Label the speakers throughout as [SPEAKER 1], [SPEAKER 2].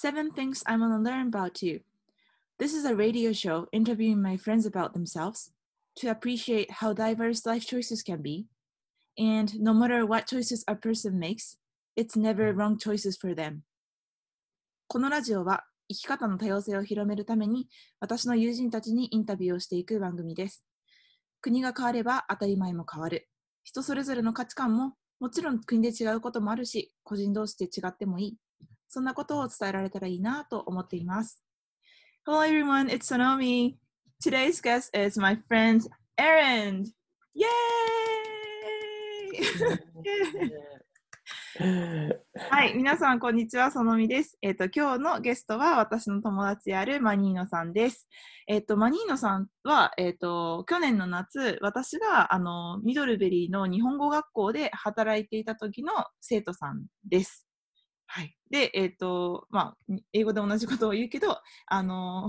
[SPEAKER 1] Seven Things I Want to Learn About You. This is a radio show interviewing my friends about themselves to appreciate how diverse life choices can be. And no matter what choices a person makes, it's never wrong choices for them. このラジオは生き方の多様性を広めるために私の友人たちにインタビューをしていく番組です。国が変われば当たり前も変わる。人それぞれの価値観ももちろん国で違うこともあるし、個人同士で違ってもいい。そんなことを伝えられたらいいなと思っています。Hello everyone, it's Sonomi. Today's guest is my friend Erin. Yay! はい、皆さんこんにちは、そのみです。えっ、ーと今日のゲストは私の友達であるマニーノさんです。えっ、ーとマニーノさんはえっ、ーと去年の夏、私があのミドルベリーの日本語学校で働いていた時の生徒さんです。はい。で、えっ、とまあ英語で同じことを言うけど、あの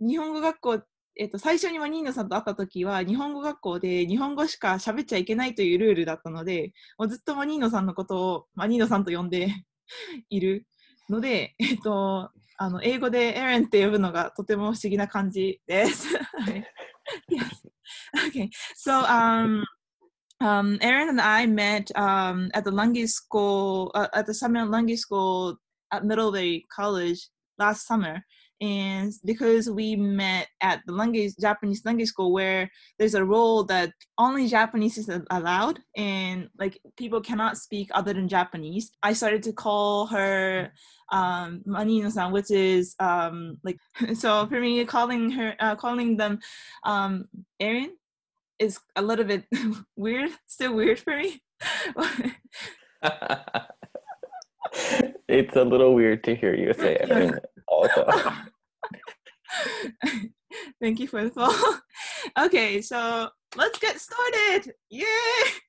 [SPEAKER 1] 日本語学校えっと、最初にマニーノさんと会った時は日本語学校で日本語しか喋っちゃいけないというルールだったのでもうずっとマニーノさんのことをマニーノさんと呼んで いるので、えっと、あの英語でエレンって呼ぶのがとても不思議な感じです。はい yes. Okay, so um, um, Erin and I met um, at the Language School, uh, at the Summer Language School at Middlebury College last summer. And because we met at the Language Japanese Language School, where there's a rule that only Japanese is allowed, and like people cannot speak other than Japanese, I started to call her um, Manino-san, which is um, like so for me calling her uh, calling them um, Erin is a little bit weird, still weird for me.
[SPEAKER 2] it's a little weird to hear you say it
[SPEAKER 1] Yeah.
[SPEAKER 2] also.
[SPEAKER 1] Thank you for the follow. okay, so let's get started! イエ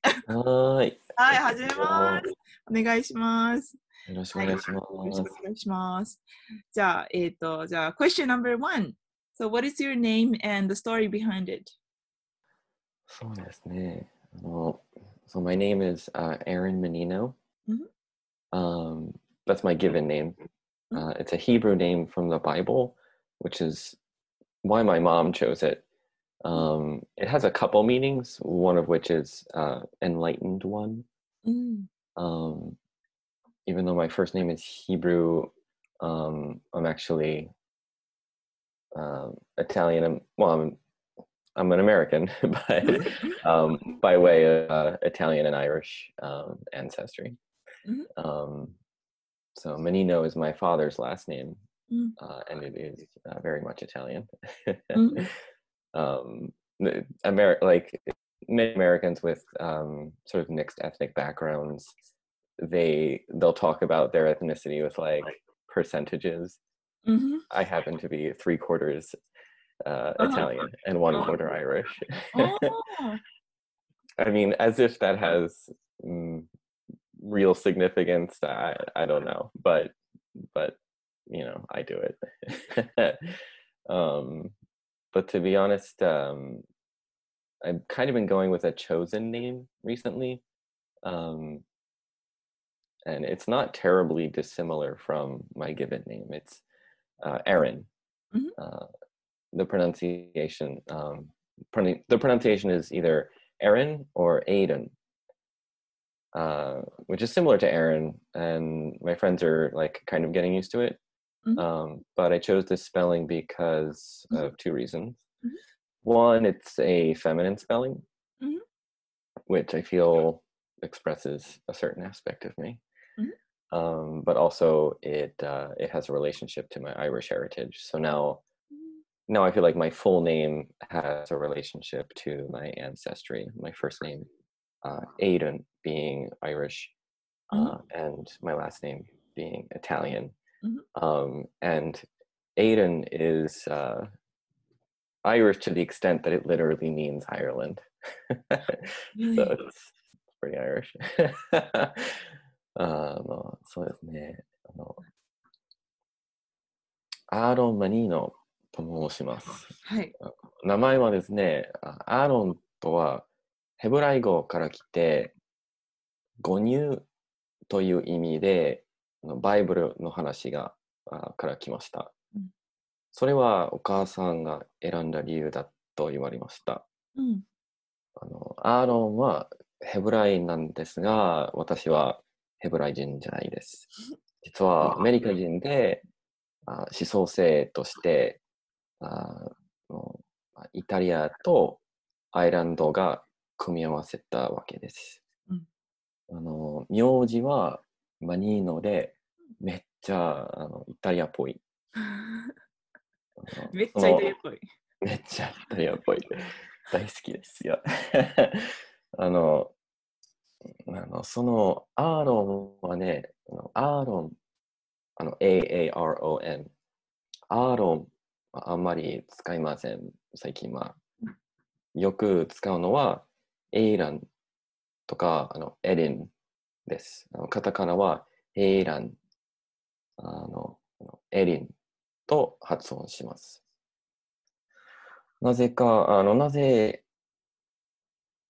[SPEAKER 1] ーイ
[SPEAKER 2] はーい。
[SPEAKER 1] はい、始めます。お願いします。
[SPEAKER 2] よろしくお願いしま
[SPEAKER 1] よろし
[SPEAKER 2] す。
[SPEAKER 1] くお願いします。じゃあ、えっ、と、じゃあ、question number one. So, what is your name and the story behind it?
[SPEAKER 2] そうですね。あの so my name is uh, Aaron Menino.
[SPEAKER 1] Mhm.
[SPEAKER 2] Um, that's my given name.
[SPEAKER 1] Mhm.
[SPEAKER 2] Uh, it's a Hebrew name from the Bible, which is why my mom chose it. Um, it has a couple meanings, one of which is uh, enlightened one.
[SPEAKER 1] うん。
[SPEAKER 2] um, even though my first name is Hebrew, um, I'm actually um, Italian. I'm, well, I'm, I'm an American, but um, by way of uh, Italian and Irish um, ancestry.
[SPEAKER 1] Mhm.
[SPEAKER 2] Um, so Menino is my father's last name,
[SPEAKER 1] Mm.
[SPEAKER 2] uh, and it is uh, very much Italian. Um, Amer- like many Americans with um, sort of mixed ethnic backgrounds, they they'll talk about their ethnicity with like percentages.
[SPEAKER 1] うん。
[SPEAKER 2] I happen to be three quarters uh,
[SPEAKER 1] Oh.
[SPEAKER 2] Italian and one
[SPEAKER 1] Oh.
[SPEAKER 2] quarter Irish.
[SPEAKER 1] おー
[SPEAKER 2] I mean, as if that has mm, real significance. I I don't know, but but you know, I do it. um, but to be honest, um, I've kind of been going with a chosen name recently, um, and it's not terribly dissimilar from my given name. It's uh, Éireann.
[SPEAKER 1] Mhm.
[SPEAKER 2] Uh, the pronunciation, um, the pronunciation is either Aaron or Aiden, uh, which is similar to Aaron, and my friends are like kind of getting used to it.
[SPEAKER 1] Mhm.
[SPEAKER 2] Um, but I chose this spelling because
[SPEAKER 1] Mhm.
[SPEAKER 2] of two reasons.
[SPEAKER 1] Mhm.
[SPEAKER 2] One, it's a feminine spelling,
[SPEAKER 1] Mhm.
[SPEAKER 2] which I feel expresses a certain aspect of me.
[SPEAKER 1] Mhm.
[SPEAKER 2] Um, but also, it uh, it has a relationship to my Irish heritage. So now now I feel like my full name has a relationship to my ancestry. My first name, uh, Éireann, being Irish, mm-hmm. Uh, and my last name being Italian.
[SPEAKER 1] Mm-hmm.
[SPEAKER 2] Um, and Éireann is uh, Irish to the extent that it literally means Ireland. so it's pretty Irish. um, oh, so it's me. Oh. Aro Manino と申します。
[SPEAKER 1] はい。
[SPEAKER 2] 名前はですね、あアーロンとはヘブライ語から来て、誤入という意味で、バイブルの話があから来ました
[SPEAKER 1] うん。
[SPEAKER 2] それはお母さんが選んだ理由だと言われました。
[SPEAKER 1] うん。
[SPEAKER 2] あのアーロンはヘブライなんですが、私はヘブライ人じゃないです。実はアメリカ人であ思想性としてあのイタリアとアイランドが組み合わせたわけです。
[SPEAKER 1] うん
[SPEAKER 2] あの名字はマニーノでめっちゃあのイタリアっぽい。
[SPEAKER 1] めっちゃイタリアっぽい。
[SPEAKER 2] めっちゃイタリアっぽい。大好きですよ。あの、あのそのアーロンはね、あのアーロン、あの A-A-R-O-N、アーロンはあんまり使いません、最近は。よく使うのは、エイランとか、あのエリンです。あのカタカナはエイラン、あのエリンと発音します。なぜか、あの、なぜ、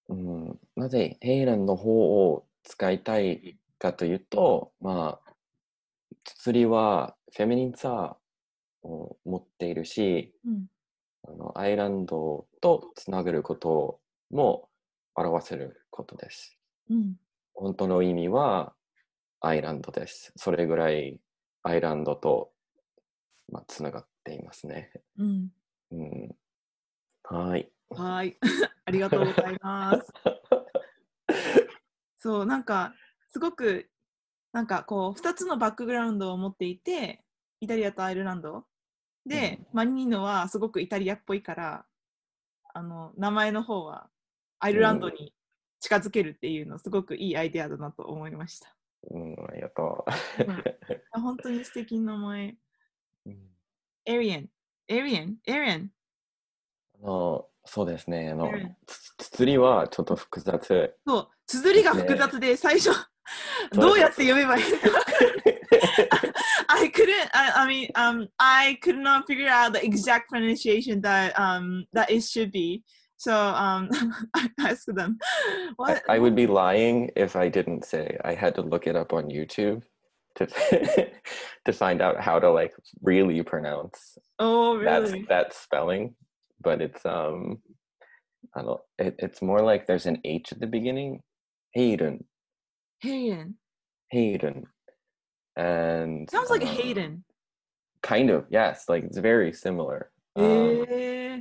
[SPEAKER 2] うん、なぜヘイランの方を使いたいかというと、まあ、綴りはフェミニンさを持っているし、
[SPEAKER 1] うん。
[SPEAKER 2] あのアイランドとつながることも表せることです。
[SPEAKER 1] うん。
[SPEAKER 2] 本当の意味はアイランドです。それぐらいアイランドと、まあ、つながっていますね。
[SPEAKER 1] うん。
[SPEAKER 2] うん、はい。
[SPEAKER 1] はい。ありがとうございます。そう、なんか、すごく、なんかこう、2つのバックグラウンドを持っていて、イタリアとアイルランド。で、マニーノはすごくイタリアっぽいから、あの、名前の方はアイルランドに近づけるっていうの、すごくいいアイデアだなと思いました。
[SPEAKER 2] うん、ありがと
[SPEAKER 1] あ本当に素敵な名前。
[SPEAKER 2] う。うん
[SPEAKER 1] エリアン。エリアン？エリアン？
[SPEAKER 2] あのそうですね。あの
[SPEAKER 1] うん、
[SPEAKER 2] つ綴りはちょっと複雑。
[SPEAKER 1] そう、綴りが複雑で、最初、どうやって読めばいいのか I couldn't. I, I mean, um, I could not figure out the exact pronunciation that um that it should be. So um, I asked them,
[SPEAKER 2] I,
[SPEAKER 1] "What?"
[SPEAKER 2] I would be lying if I didn't say I had to look it up on YouTube to to find out how to like really pronounce
[SPEAKER 1] oh,
[SPEAKER 2] that
[SPEAKER 1] really?
[SPEAKER 2] that spelling. But it's um, I don't. It, it's more like there's an H at the beginning. Hayden,
[SPEAKER 1] Hayden
[SPEAKER 2] Hayden, and
[SPEAKER 1] sounds like
[SPEAKER 2] uh,
[SPEAKER 1] Hayden.
[SPEAKER 2] Kind of, yes. Like it's very similar. Um,
[SPEAKER 1] Eh,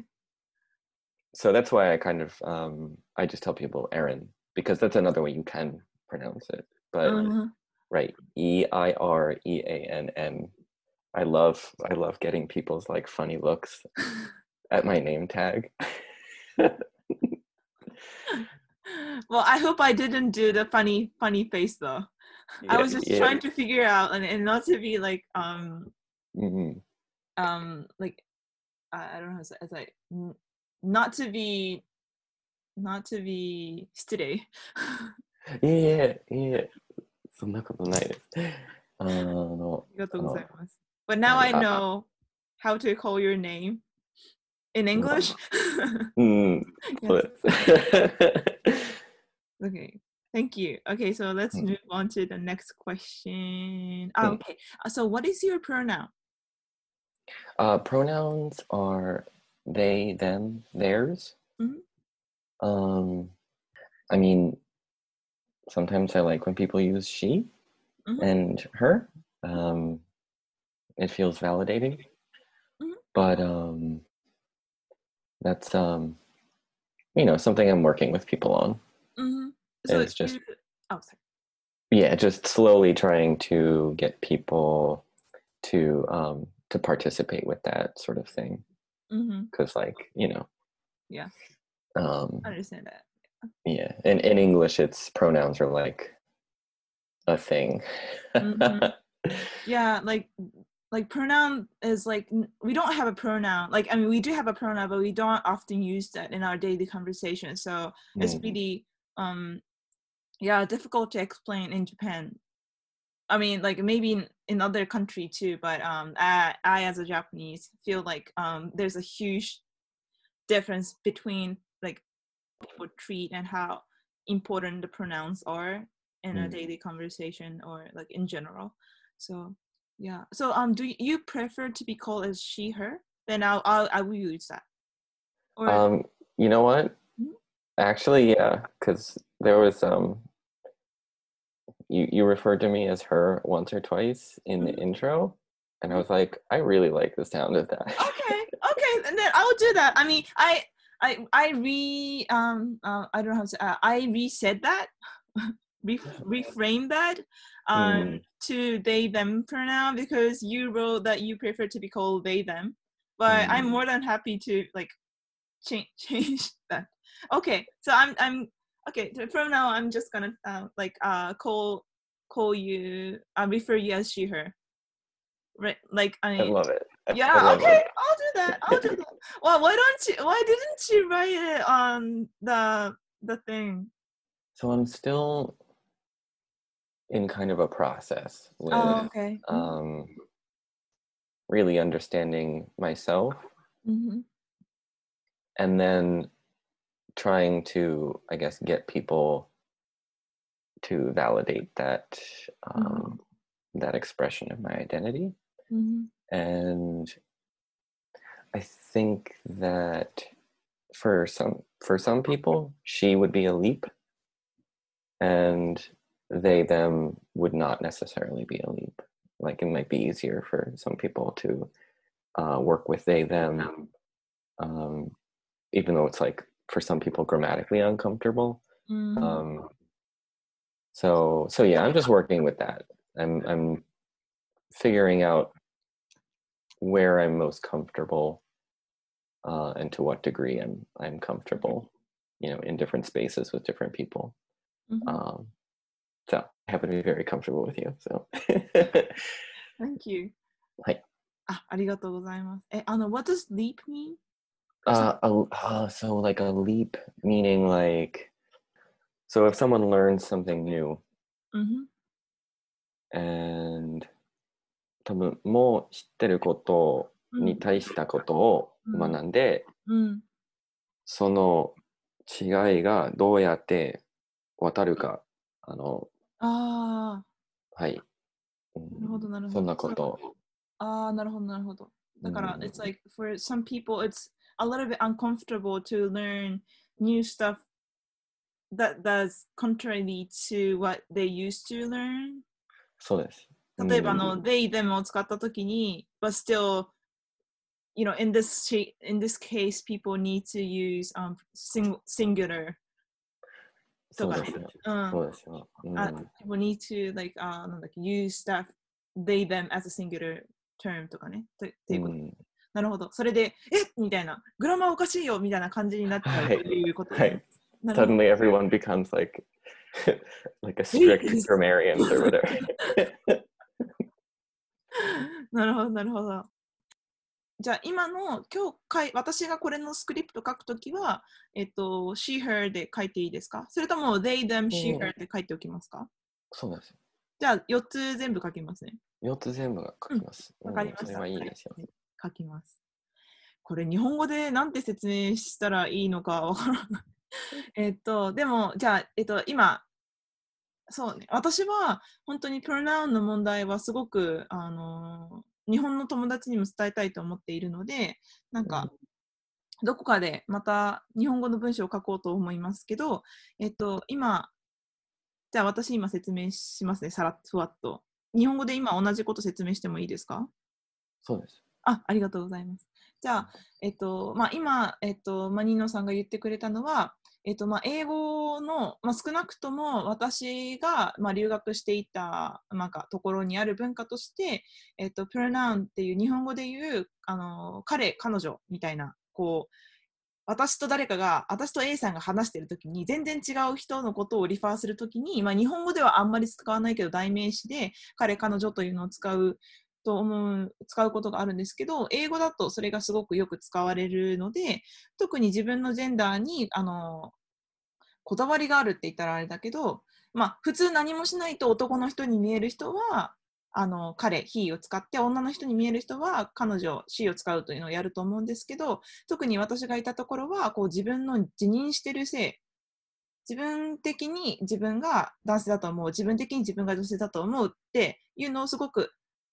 [SPEAKER 2] so that's why I kind of um, I just tell people Aaron because that's another way you can pronounce it. But
[SPEAKER 1] uh-huh.
[SPEAKER 2] right, E I R E A N N. I love I love getting people's like funny looks at my name tag.
[SPEAKER 1] well, I hope I didn't do the funny funny face though
[SPEAKER 2] yeah, I
[SPEAKER 1] was just
[SPEAKER 2] yeah.
[SPEAKER 1] trying to figure out and, and not to be like um
[SPEAKER 2] mm-hmm.
[SPEAKER 1] um like I don't know as I like, not to be not to be today. Yeah, today.
[SPEAKER 2] いやいやいやそんなことないです。あの。
[SPEAKER 1] ありがとうございます。But now I know how to call your name in English.
[SPEAKER 2] うん、そうです。
[SPEAKER 1] okay. thank you okay so let's
[SPEAKER 2] Mm.
[SPEAKER 1] move on to the next question
[SPEAKER 2] Mm.
[SPEAKER 1] okay uh, so what is your pronoun
[SPEAKER 2] Uh, pronouns are they, them, theirs.
[SPEAKER 1] Mhm.
[SPEAKER 2] Um, I mean, sometimes I like when people use she
[SPEAKER 1] Mhm.
[SPEAKER 2] and her. Um, it feels validating.
[SPEAKER 1] Mhm.
[SPEAKER 2] But um, that's um, you know something I'm working with people on.
[SPEAKER 1] So
[SPEAKER 2] It's just-
[SPEAKER 1] you- oh sorry
[SPEAKER 2] Yeah, just slowly trying to get people to um, to participate with that sort of thing. because like you know
[SPEAKER 1] Yeah.
[SPEAKER 2] um
[SPEAKER 1] I understand that
[SPEAKER 2] yeah in, in english it's pronouns are like a thing
[SPEAKER 1] Mhm. yeah like like pronoun is like we don't have a pronoun like i mean we do have a pronoun but we don't often use that in our daily conversation so it's
[SPEAKER 2] Mm,
[SPEAKER 1] really um yeah difficult to explain in japan i mean like maybe in, in other country too but um I, I as a japanese feel like um there's a huge difference between like people treat and how important the pronouns are in a
[SPEAKER 2] Mm.
[SPEAKER 1] daily conversation or like in general so Yeah. So um, do you prefer to be called as she, her? Then I'll, I'll I will use that. Or
[SPEAKER 2] Um, you know what?
[SPEAKER 1] Mhm.
[SPEAKER 2] Actually, yeah, because there was um, you you referred to me as her once or twice in the
[SPEAKER 1] Mhm.
[SPEAKER 2] intro, and I was like, I really like the sound of that.
[SPEAKER 1] okay, okay, and then I will do that. I mean, I I I re um uh, I don't know how to say, uh, I re-said that, re reframed that um
[SPEAKER 2] Mm.
[SPEAKER 1] to they them pronoun because you wrote that you prefer to be called they them, but I'm
[SPEAKER 2] Mm.
[SPEAKER 1] more than happy to like change change that. Okay, so I'm I'm okay. From now I'm just gonna uh, like uh call call you uh, refer you as she her. Right, like I
[SPEAKER 2] I love it.
[SPEAKER 1] Yeah,
[SPEAKER 2] love
[SPEAKER 1] okay,
[SPEAKER 2] it.
[SPEAKER 1] I'll do that. I'll do that. Well, why don't you? Why didn't you write it on the the thing?
[SPEAKER 2] So I'm still in kind of a process with
[SPEAKER 1] Oh, okay.
[SPEAKER 2] um, really understanding myself
[SPEAKER 1] Mm-hmm.
[SPEAKER 2] and then trying to i guess get people to validate that um, that expression of my identity.
[SPEAKER 1] Mm-hmm.
[SPEAKER 2] and i think that for some for some people she would be a leap and they them would not necessarily be a leap. Like it might be easier for some people to uh, work with they them um, even though it's like for some people grammatically uncomfortable
[SPEAKER 1] Mm-hmm.
[SPEAKER 2] um, so so yeah i'm just working with that i'm i'm figuring out where i'm most comfortable uh, and to what degree i'm i'm comfortable you know in different spaces with different people
[SPEAKER 1] Mhm.
[SPEAKER 2] um, so i happen to be very comfortable with you so
[SPEAKER 1] Thank you.
[SPEAKER 2] はい。
[SPEAKER 1] あ、ありがとうございます。え、あの、what does leap mean?
[SPEAKER 2] Uh, a, uh, so like a leap meaning like so if someone learns something new
[SPEAKER 1] Mm-hmm.
[SPEAKER 2] and 多分もう知ってることに対したことを
[SPEAKER 1] うん
[SPEAKER 2] 学んで、
[SPEAKER 1] うん。
[SPEAKER 2] その違いがどうやって渡るかあの
[SPEAKER 1] あ
[SPEAKER 2] はい、う
[SPEAKER 1] あ、なるほど、なるほど。
[SPEAKER 2] そんなこと
[SPEAKER 1] ああ、なるほど、なるほど。だから、
[SPEAKER 2] うん
[SPEAKER 1] it's like for some people, it's a little bit uncomfortable to learn new stuff that that's contrary to what they used to learn.
[SPEAKER 2] そうです
[SPEAKER 1] 例えば、あ
[SPEAKER 2] うん
[SPEAKER 1] の、they, them を使ったときに、but still, you know, in this, shape, in this case, people need to use um, sing, singular とかね
[SPEAKER 2] そうです。よ
[SPEAKER 1] うん。
[SPEAKER 2] そうですよ、うん、
[SPEAKER 1] あ people need to, like, あなんだっけ、use stuff, they, them as a singular term とかね。とっていうこと。
[SPEAKER 2] うん
[SPEAKER 1] なるほど。それで、えみたいな、グラマーおかしいよみたいな感じになっちゃう
[SPEAKER 2] はい。
[SPEAKER 1] ということ
[SPEAKER 2] はい。
[SPEAKER 1] ですね。なるほど。
[SPEAKER 2] Suddenly everyone becomes like like a strict grammarian or whatever.
[SPEAKER 1] なるほど、なるほど。じゃあ今の今日書い私がこれのスクリプト書くときは、えっと、she, her で書いていいですか？それとも they, them, she,
[SPEAKER 2] うん
[SPEAKER 1] her で書いておきますか？
[SPEAKER 2] そうですよ。
[SPEAKER 1] じゃあ4つ全部書きますね。
[SPEAKER 2] 4つ全部が書きます、
[SPEAKER 1] わかりました。
[SPEAKER 2] うんそれはいいですよ、
[SPEAKER 1] はい書きます。これ日本語でなんて説明したらいいのかわからない。えっと、でも、じゃあ、えっと、今、そうね、私は本当にプロナウンの問題はすごく、あの日本の友達にも伝えたいと思っているので、なんか、どこかでまた日本語の文章を書こうと思いますけど、えっと、今、じゃあ私今説明しますね、さらっとふわっと。日本語で今同じこと説明してもいいですか？
[SPEAKER 2] そうです
[SPEAKER 1] あ、ありがとうございます。じゃあ、えっと、まあ、今、えっと、まあ、ニーノさんが言ってくれたのは、えっと、まあ、英語の、まあ、少なくとも私が、まあ、留学していた、なんか、ところにある文化として、えっと、プロナウンっていう日本語で言う、あの、彼、彼女みたいな、こう、私と誰かが、私と A さんが話してるときに、全然違う人のことをリファーするときに、まあ、日本語ではあんまり使わないけど、代名詞で、彼、彼女というのを使うと思う、使うことがあるんですけど、英語だとそれがすごくよく使われるので、特に自分のジェンダーに、あの、こだわりがあるって言ったらあれだけど、まあ、普通何もしないと男の人に見える人は、あの彼、he を使って、女の人に見える人は彼女、she を使うというのをやると思うんですけど、特に私がいたところは、こう自分の自認してる性、自分的に自分が男性だと思う、自分的に自分が女性だと思うっていうのをすごく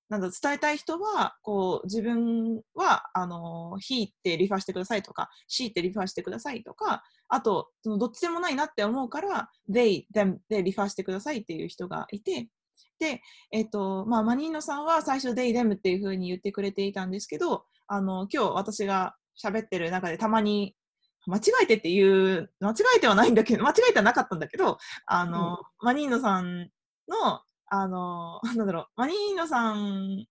[SPEAKER 1] なんだ伝えたい人はこう自分はあの he ってリファーしてくださいとか she ってリファーしてくださいとかあとそのどっちでもないなって思うから they them でリファーしてくださいっていう人がいてで、えっ、とまあ、マニーノさんは最初 they them っていうふうに言ってくれていたんですけどあの今日私が喋ってる中でたまに間違えてっていう間違えてはないんだけど間違えてはなかったんだけどあの、マニーノさんのあの、なんだろう、マニーノさん、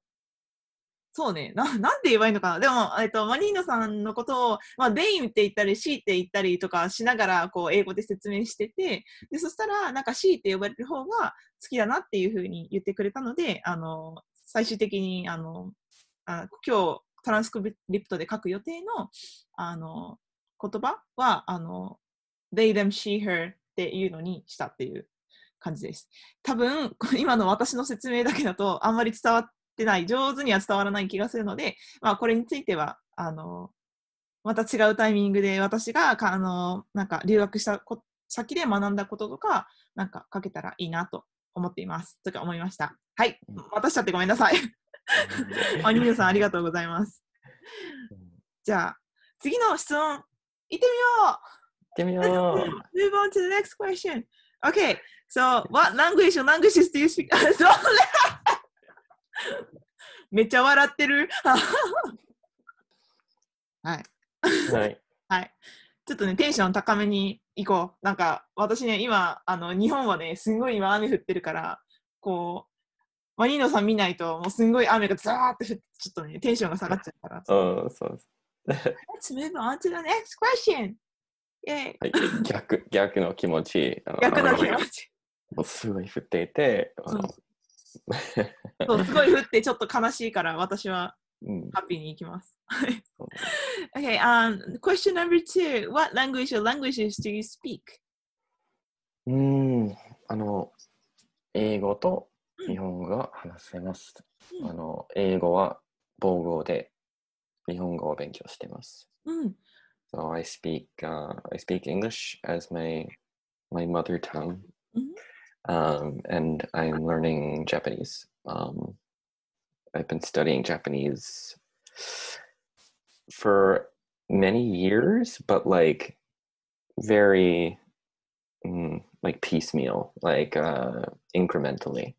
[SPEAKER 1] そうね、な なんて言えばいいのかな。でも、えっと、マニーノさんのことを、まあ、デインって言ったり、シーって言ったりとかしながら、こう、英語で説明してて、で、そしたら、なんかシーって呼ばれる方が好きだなっていうふうに言ってくれたので、あの、最終的に、あの、あ今日、トランスクリプトで書く予定の、あの、言葉は、あの、they, them, she, her っていうのにしたっていう感じです。多分、今の私の説明だけだとあんまり伝わってない、上手には伝わらない気がするので、まあ、これについては、あの、また違うタイミングで私が、あの、なんか留学した先で学んだこととか、なんか書けたらいいなと思っています。とか思いました。はい。渡しちゃってごめんなさい。あ、ニーさんありがとうございます。じゃあ、次の質問、いって
[SPEAKER 2] みよう行ってみよう
[SPEAKER 1] Move on to the next question. Okay, so what language or languages do you speak? めっちゃ笑ってる。はい。
[SPEAKER 2] はい。
[SPEAKER 1] はい。ちょっとね、テンション高めに行こう。なんか、私ね、今、あの、日本はね、すんごい今雨降ってるから、こう、マニーノさん見ないと、もうすんごい雨がザーって降って、ちょっとね、テンションが下がっちゃうから。
[SPEAKER 2] うん、そうです。
[SPEAKER 1] Let's move on to the next question.
[SPEAKER 2] はい、逆逆の気持ち。
[SPEAKER 1] 逆の気持ち。
[SPEAKER 2] もうすごい降っていて、
[SPEAKER 1] そう すごい降ってちょっと悲しいから私はハッピーに行きます。okay, um, question number two. What language or languages do you speak?
[SPEAKER 2] うん、あの、英語と日本語が話せます。うん、あの、英語は母語で日本語を勉強しています。
[SPEAKER 1] うん。
[SPEAKER 2] So I speak uh, I speak English as my my mother tongue, mm-hmm. um, and I'm learning Japanese. Um, I've been studying Japanese for many years, but like very mm, like piecemeal, like uh, incrementally.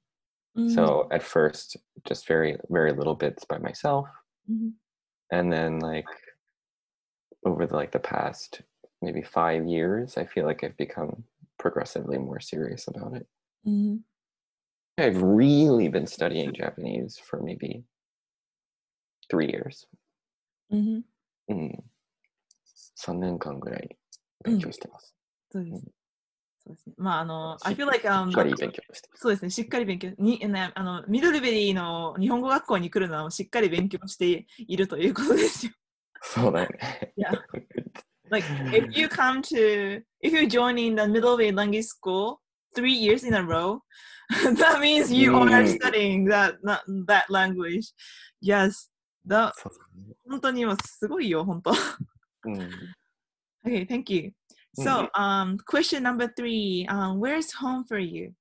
[SPEAKER 2] Mm-hmm. So at first, just very very little bits by myself, mm-hmm. and then like over the, like the past maybe five years, I feel like I've become progressively more serious about it.
[SPEAKER 1] Mm-hmm.
[SPEAKER 2] I've really been studying Japanese for maybe three years.
[SPEAKER 1] Mm-hmm.
[SPEAKER 2] うん。3年間ぐらい勉強してます。
[SPEAKER 1] そうです。そうですね。まあ、あの、I feel like、um,
[SPEAKER 2] しっかり勉強して。
[SPEAKER 1] そうですね。しっかり勉強。にね、あのミドルベリーの日本語学校に来るのはしっかり勉強しているということですよ。
[SPEAKER 2] そうだよね。
[SPEAKER 1] Yeah. like if you come to if you join in the Middlebury language school three years in a row, that means you are mm. studying that that, that language. Yes. That 本当に今すごいよ本当。
[SPEAKER 2] mm.
[SPEAKER 1] okay, thank you. Mm-hmm. So, um, question number three. Um, where's home for you?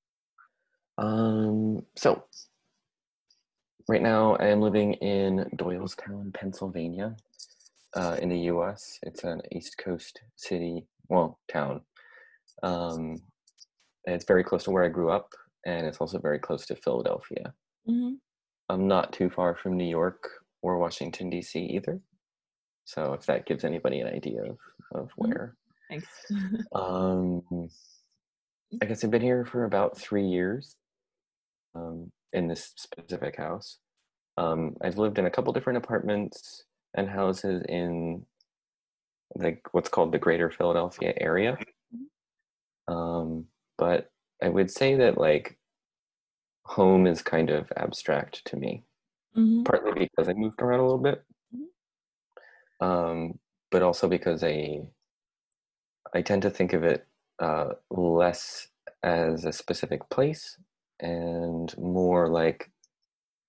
[SPEAKER 2] Um, so right now I am living in Doylestown, Pennsylvania uh, in the U.S. It's an East Coast city, well, town. Um, it's very close to where I grew up, and it's also very close to Philadelphia.
[SPEAKER 1] Mm-hmm.
[SPEAKER 2] I'm not too far from New York or Washington D.C. either. So if that gives anybody an idea of of mm-hmm. where.
[SPEAKER 1] Thanks.
[SPEAKER 2] um, I guess I've been here for about three years. Um, in this specific house. Um, I've lived in a couple different apartments and houses in like what's called the greater Philadelphia area. Um, but I would say that like home is kind of abstract to me,
[SPEAKER 1] mm-hmm.
[SPEAKER 2] partly because I moved around a little bit, mm-hmm. um, but also because I I tend to think of it uh, less as a specific place and more like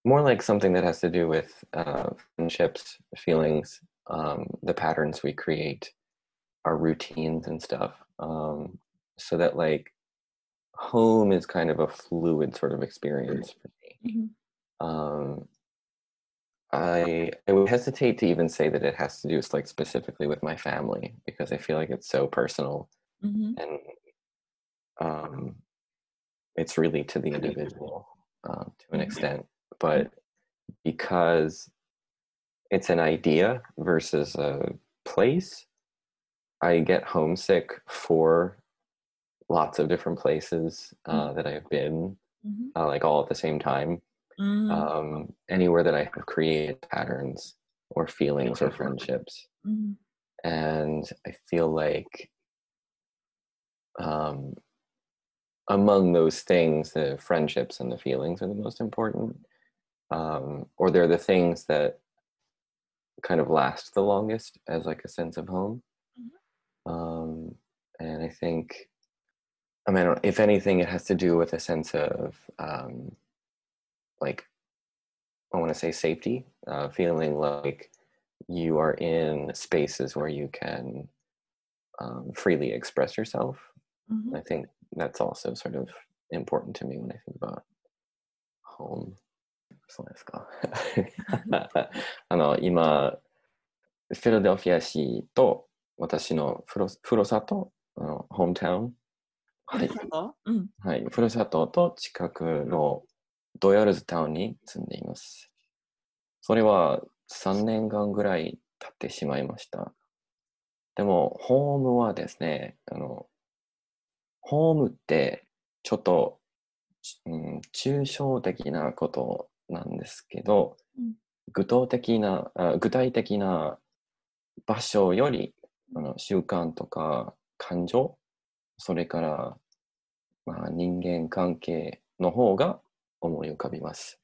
[SPEAKER 2] more like something that has to do with uh, friendships, feelings, um, the patterns we create, our routines and stuff. Um, so that like home is kind of a fluid sort of experience for me.
[SPEAKER 1] Mm-hmm.
[SPEAKER 2] Um, I I would hesitate to even say that it has to do with like specifically with my family because I feel like it's so personal
[SPEAKER 1] Mhm.
[SPEAKER 2] and um, it's really to the individual um, to an
[SPEAKER 1] Mhm.
[SPEAKER 2] extent. But because it's an idea versus a place, I get homesick for lots of different places uh, that I've been,
[SPEAKER 1] Mhm.
[SPEAKER 2] uh, like all at the same time.
[SPEAKER 1] Mm.
[SPEAKER 2] Um, anywhere that I have created patterns or feelings or friendships.
[SPEAKER 1] Mhm.
[SPEAKER 2] And I feel like um, among those things, the friendships and the feelings are the most important. Um, or they're the things that kind of last the longest as like a sense of home. Um, and I think, I mean, if anything, it has to do with a sense of um, like, I want to say safety, uh, feeling like you are in spaces where you can um, freely express yourself.
[SPEAKER 1] Mhm.
[SPEAKER 2] I think that's also sort of important to me when I think about home. そうですか。あの、今、フィラデルフィア市と私のふるふるさと、あのホームタウン、はい
[SPEAKER 1] ふる、さと？うん。
[SPEAKER 2] はい、ふるさとと近くのドヤルズタウンに住んでいます。それは3年間ぐらい経ってしまいました。でも、ホームはですね、あの、ホームってちょっと、ちうん、抽象的なことなんですけど、具体的なあ具体的な場所よりあの習慣とか感情それから、まあ、人間関係の方が思い浮かびます。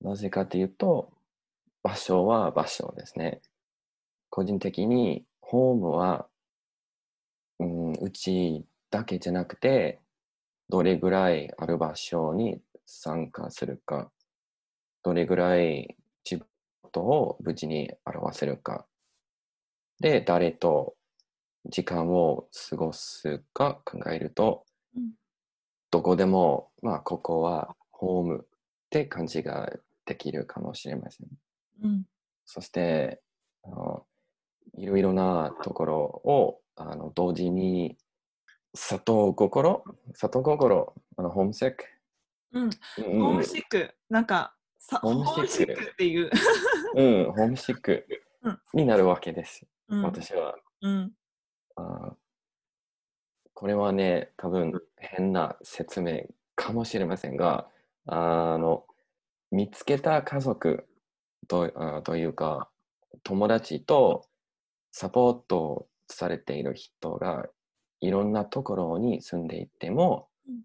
[SPEAKER 2] なぜかというと場所は場所ですね。個人的にホームは、うん、うちだけじゃなくてどれぐらいある場所に参加するかどれぐらい自分のことを無事に表せるかで誰と時間を過ごすか考えると、
[SPEAKER 1] うん
[SPEAKER 2] どこでもまあここはホームって感じができるかもしれません。
[SPEAKER 1] うん。
[SPEAKER 2] そしてあのいろいろなところをあの同時に里心里心あのホームセック、
[SPEAKER 1] うん。
[SPEAKER 2] うん
[SPEAKER 1] ホームシック。なんか、さ
[SPEAKER 2] ホームシック
[SPEAKER 1] っていう。
[SPEAKER 2] うん、ホームシック
[SPEAKER 1] うん
[SPEAKER 2] になるわけです、
[SPEAKER 1] うん。
[SPEAKER 2] 私は。
[SPEAKER 1] うん。
[SPEAKER 2] あーこれはね、多分変な説明かもしれませんが、あの見つけた家族とあというか、友達とサポートされている人がいろんなところに住んでいても、
[SPEAKER 1] うん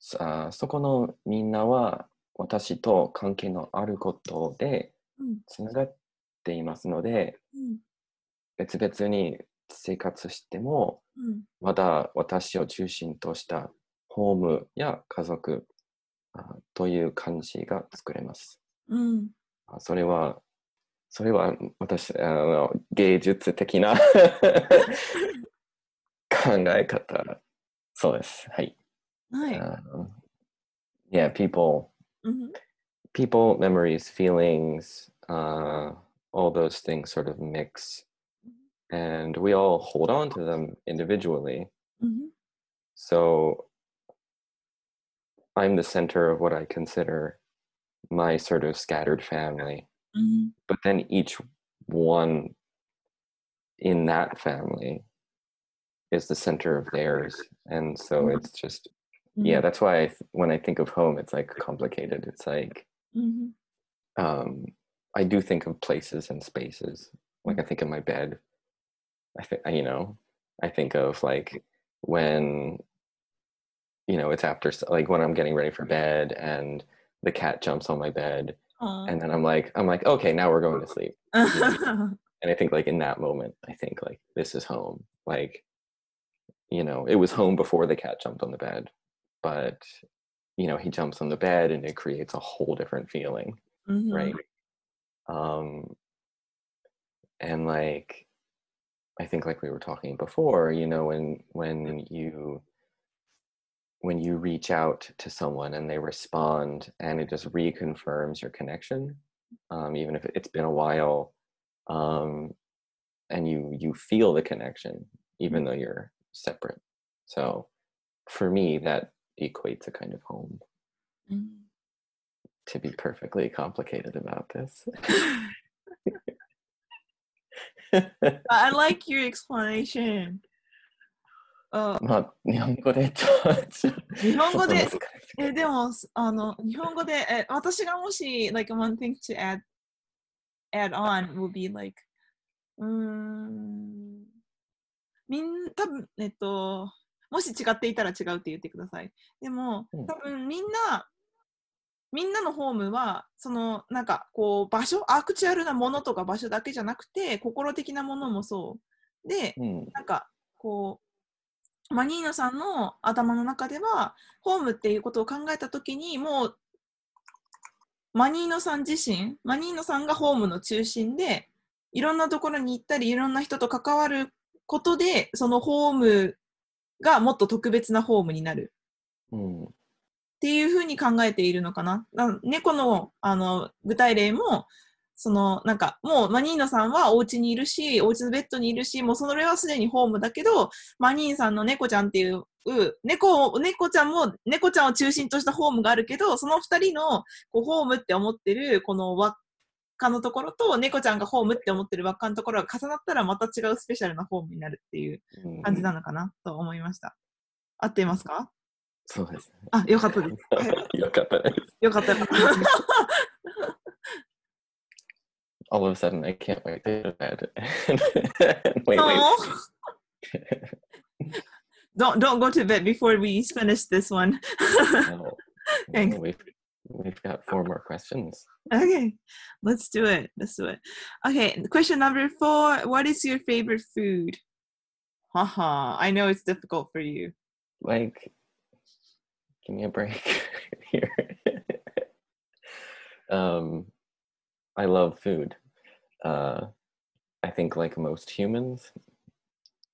[SPEAKER 2] さそこのみんなは私と関係のあることで
[SPEAKER 1] うん。
[SPEAKER 2] つながっていますので、
[SPEAKER 1] うん。
[SPEAKER 2] 別々に生活しても、
[SPEAKER 1] うん。
[SPEAKER 2] まだ私を中心としたホームや家族あという感じが作れます。
[SPEAKER 1] うん。
[SPEAKER 2] あそれは、それは私、あの芸術的な 考え方。そうです。はい。
[SPEAKER 1] はい。
[SPEAKER 2] Um, yeah, people,
[SPEAKER 1] mm-hmm.
[SPEAKER 2] people, memories, feelings, uh, all those things sort of mix. And we all hold on to them individually.
[SPEAKER 1] Mm-hmm.
[SPEAKER 2] So I'm the center of what I consider my sort of scattered family.
[SPEAKER 1] Mm-hmm.
[SPEAKER 2] But then each one in that family is the center of theirs. And so
[SPEAKER 1] mm-hmm.
[SPEAKER 2] it's just Mm-hmm. Yeah, that's why I th- when I think of home, it's like complicated. It's like
[SPEAKER 1] mm-hmm.
[SPEAKER 2] um, I do think of places and spaces. Like I mm-hmm. think of my bed. I think you know. I think of like when you know it's after like when I'm getting ready for bed and the cat jumps on my bed
[SPEAKER 1] Aww.
[SPEAKER 2] and then I'm like I'm like okay now we're going to sleep. and I think like in that moment I think like this is home. Like you know it was home before the cat jumped on the bed but you know he jumps on the bed and it creates a whole different feeling
[SPEAKER 1] うん。
[SPEAKER 2] right? Um and like i think like we were talking before you know when when you when you reach out to someone and they respond and it just reconfirms your connection um, even if it's been a while um, and you you feel the connection even though you're separate. So for me that equates to kind of home
[SPEAKER 1] Mm.
[SPEAKER 2] to be perfectly complicated about this
[SPEAKER 1] I like your explanation. あ
[SPEAKER 2] まあ日本語でちょちょ
[SPEAKER 1] 日本語で
[SPEAKER 2] ちょっと難しい
[SPEAKER 1] えでもあの日本語でえ私がもし like one thing to add add on would be like うーんみん多分えっと もし違っていたら違うって言ってください。でも
[SPEAKER 2] うん。
[SPEAKER 1] 多分みんなみんなのホームはそのなんかこう場所アクチュアルなものとか場所だけじゃなくて心的なものもそう。で
[SPEAKER 2] うん。
[SPEAKER 1] なんかこうマニーノさんの頭の中ではホームっていうことを考えた時にもうマニーノさん自身マニーノさんがホームの中心でいろんなところに行ったりいろんな人と関わることでそのホームがもっと特別なホームになる
[SPEAKER 2] うん
[SPEAKER 1] っていうふうに考えているのかな。な猫のあの具体例も、そのなんかもうマニーノさんはお家にいるし、お家のベッドにいるし、もうそれはすでにホームだけど、マニーさんの猫ちゃんっていう、猫を猫ちゃんも猫ちゃんを中心としたホームがあるけど、その二人のこうホームって思ってるこの輪っかのところと猫ちゃんがホームって思ってる輪っかのところが重なったらまた違うスペシャルなホームになるっていう
[SPEAKER 2] うん
[SPEAKER 1] 感じなのかなと思いました。合っていますか？
[SPEAKER 2] そうですね
[SPEAKER 1] あ、よかったです。
[SPEAKER 2] よかったです
[SPEAKER 1] よかったよかった。
[SPEAKER 2] all of a sudden I can't wait to go to bed. wait, wait.
[SPEAKER 1] Don't don't go to bed before we finish this one.
[SPEAKER 2] No. No, we've, we've got four more questions.
[SPEAKER 1] okay, let's do it. Let's do it. Okay, question number four. What is your favorite food? Haha, I know it's difficult for you.
[SPEAKER 2] Like, give me a break here. um, I love food. Uh, I think, like most humans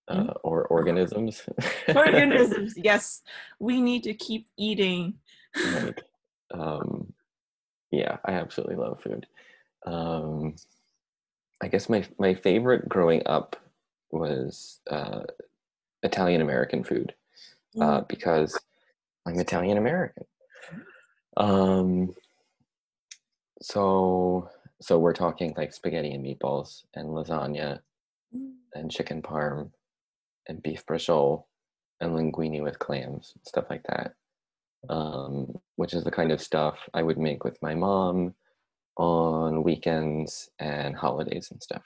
[SPEAKER 2] uh,
[SPEAKER 1] Mhm.
[SPEAKER 2] or organisms,
[SPEAKER 1] Organisms, yes, we need to keep eating.
[SPEAKER 2] Um, yeah, I absolutely love food. Um, I guess my my favorite growing up was uh, Italian American food uh, because I'm Italian American. Um, so so we're talking like spaghetti and meatballs and lasagna
[SPEAKER 1] Mm.
[SPEAKER 2] and chicken parm and beef braciole and linguine with clams stuff like that um, which is the kind of stuff i would make with my mom on weekends and holidays and stuff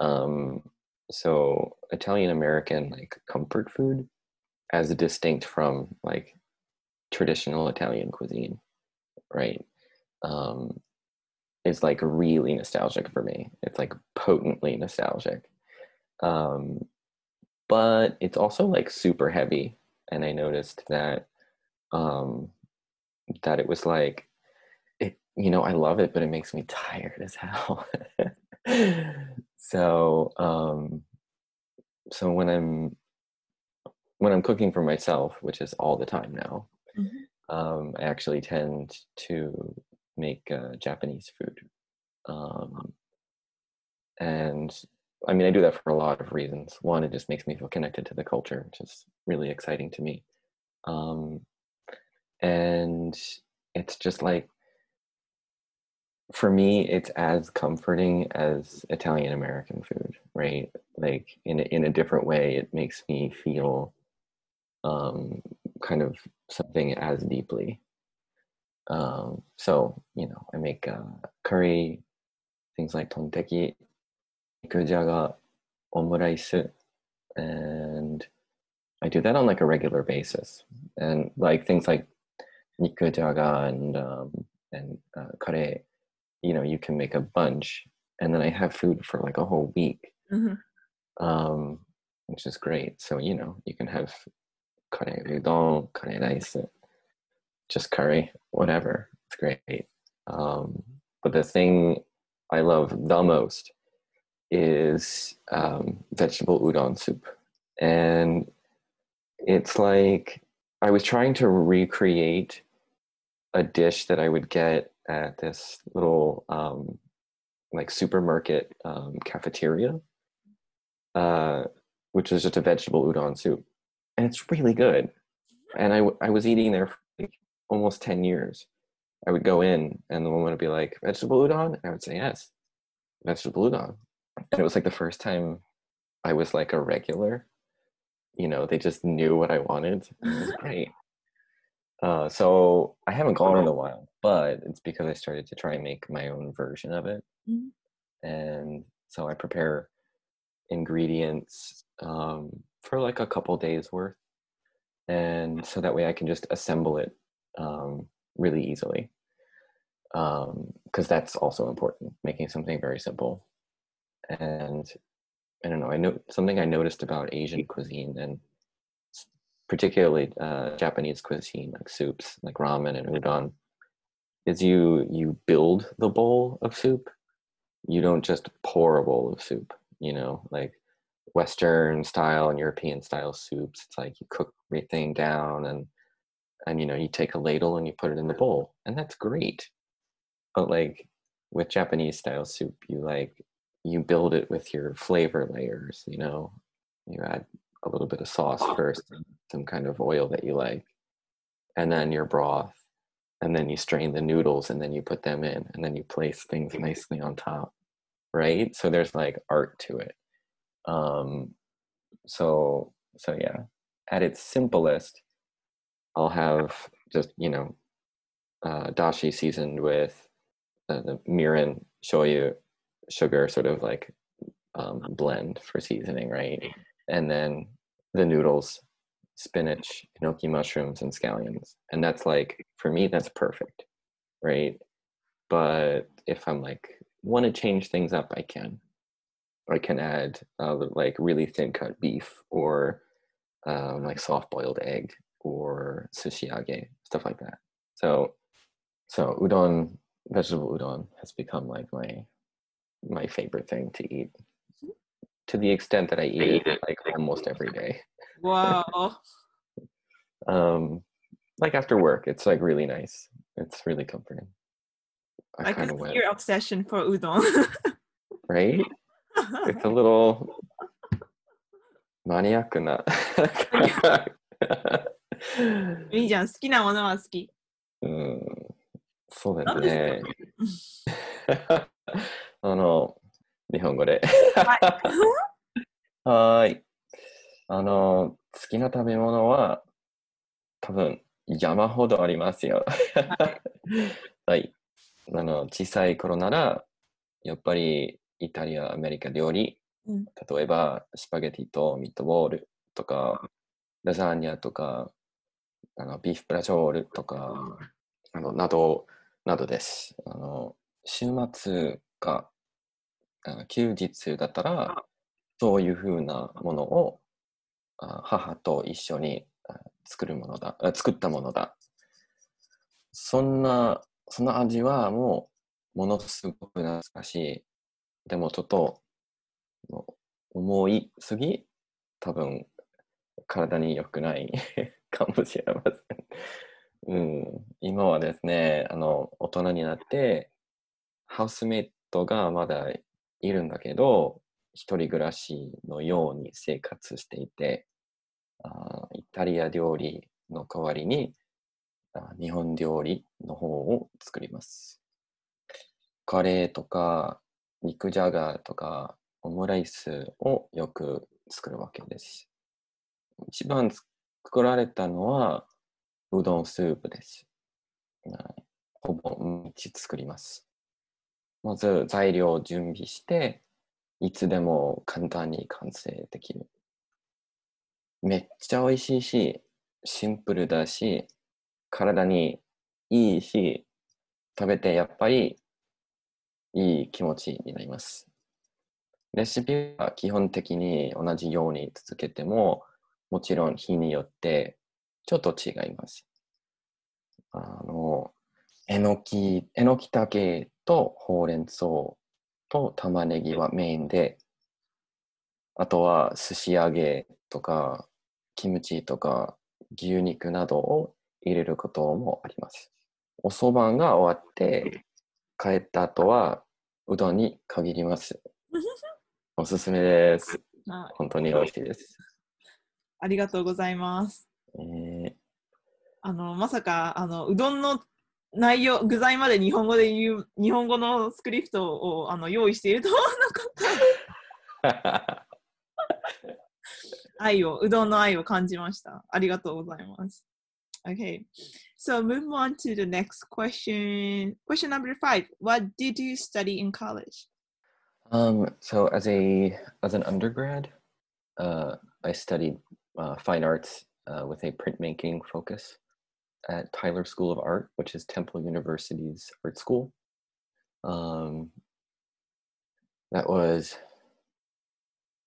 [SPEAKER 2] um, so italian american like comfort food as distinct from like traditional italian cuisine right um, is like really nostalgic for me. It's like potently nostalgic. Um, but it's also like super heavy. And I noticed that um, that it was like it, you know, I love it, but it makes me tired as hell. so um, so when I'm when I'm cooking for myself, which is all the time now,
[SPEAKER 1] Mhm.
[SPEAKER 2] um, I actually tend to make uh, Japanese food. Um, and I mean, I do that for a lot of reasons. One, it just makes me feel connected to the culture, which is really exciting to me. Um, and it's just like, for me, it's as comforting as Italian American food, right? Like in a, in a different way, it makes me feel um, kind of something as deeply. Um, so you know, I make uh, curry, things like tonteki, nikujaga, omurice, and I do that on like a regular basis. And like things like nikujaga and um, and uh, kare, you know, you can make a bunch, and then I have food for like a whole week,
[SPEAKER 1] Mhm.
[SPEAKER 2] um, which is great. So you know, you can have kare udon, kare rice, just curry, whatever. It's great. Um, but the thing I love the most is um, vegetable udon soup. And it's like I was trying to recreate a dish that I would get at this little um, like supermarket um, cafeteria, uh, which was just a vegetable udon soup, and it's really good. And I was eating there for like almost ten years. I would go in, and the woman would be like, "Vegetable udon," and I would say, "Yes, vegetable udon." And it was like the first time I was like a regular. You know, they just knew what I wanted. It was great. Uh, so I haven't gone in a while, but it's because I started to try and make my own version of it.
[SPEAKER 1] Mhm.
[SPEAKER 2] And so I prepare ingredients um, for like a couple days worth. And so that way I can just assemble it um, really easily. Because that's also important, making something very simple. And I don't know, I know something I noticed about Asian cuisine and particularly uh, Japanese cuisine, like soups, like ramen and udon, is you you build the bowl of soup. You don't just pour a bowl of soup. You know, like Western style and European style soups. It's like you cook everything down and and you know you take a ladle and you put it in the bowl, and that's great. But like with Japanese style soup, you like you build it with your flavor layers. You know, you add a little bit of sauce first, some kind of oil that you like, and then your broth, and then you strain the noodles, and then you put them in, and then you place things nicely on top. Right? So there's like art to it. Um, so so yeah, at its simplest, I'll have just you know uh, dashi seasoned with uh, the mirin, shoyu, sugar, sort of like um, blend for seasoning, right? And then the noodles, spinach, enoki mushrooms, and scallions, and that's like for me that's perfect, right? But if I'm like want to change things up, I can. I can add uh, like really thin cut beef or um, like soft boiled egg or sushiage, stuff like that. So, so udon, vegetable udon has become like my my favorite thing to eat To the extent that I eat it like almost every day.
[SPEAKER 1] Wow.
[SPEAKER 2] Um, like after work, it's like really nice. It's really comforting. I,
[SPEAKER 1] I
[SPEAKER 2] kind
[SPEAKER 1] can
[SPEAKER 2] of
[SPEAKER 1] see
[SPEAKER 2] went
[SPEAKER 1] your obsession for udon.
[SPEAKER 2] right. It's a little maniac な。
[SPEAKER 1] いいじゃん。好きなものは好き。
[SPEAKER 2] うん、そうです
[SPEAKER 1] 何です
[SPEAKER 2] ね。あの、 日本語で。
[SPEAKER 1] は
[SPEAKER 2] い。あの、好きな食べ物は多分山ほどありますよ。はい。あの、小さい頃なら、やっぱりイタリア、アメリカ料理、
[SPEAKER 1] うん
[SPEAKER 2] 例えばスパゲティとミートボールとか、ラザーニャとか、あのビーフブラジョールとか、あのなど、などです。あの週末かあの休日だったら、そういうふうなものをあ母と一緒にあ作るものだ、あ作ったものだ。そんな、その味はもうものすごく懐かしい。でもちょっと思いすぎ、多分体に良くない かもしれません。うん、今はですね、あの、大人になって、ハウスメイトがまだいるんだけど、一人暮らしのように生活していて、あイタリア料理の代わりにあ日本料理の方を作ります。カレーとか肉じゃがとかオムライスをよく作るわけです。一番作られたのはうどんスープです。はいほぼ毎日作ります。まず材料を準備して、いつでも簡単に完成できる。めっちゃ美味しいし、シンプルだし、体にいいし、食べてやっぱりいい気持ちになります。レシピは基本的に同じように続けても、もちろん日によってちょっと違います。あの、えのき、えのきたけとほうれん草と玉ねぎはメインで、あとは寿司揚げとか、キムチとか牛肉などを入れることもあります。おそばが終わって帰った後はうどんに限ります。おすすめです。
[SPEAKER 1] あ
[SPEAKER 2] 本当に美味しいです。
[SPEAKER 1] ありがとうございます。
[SPEAKER 2] えー
[SPEAKER 1] あの、まさか、あの、うどんの内容、具材まで日本語で言う、日本語のスクリプトをあの用意しているとは思わなかった。愛を、うどんの愛を感じました。ありがとうございます。Okay, so move on to the next question. Question number five. What did you study in college?
[SPEAKER 2] um, so as a as an undergrad, uh, I studied uh, fine arts uh, with a printmaking focus at Tyler School of Art, which is Temple University's art school. Um, that was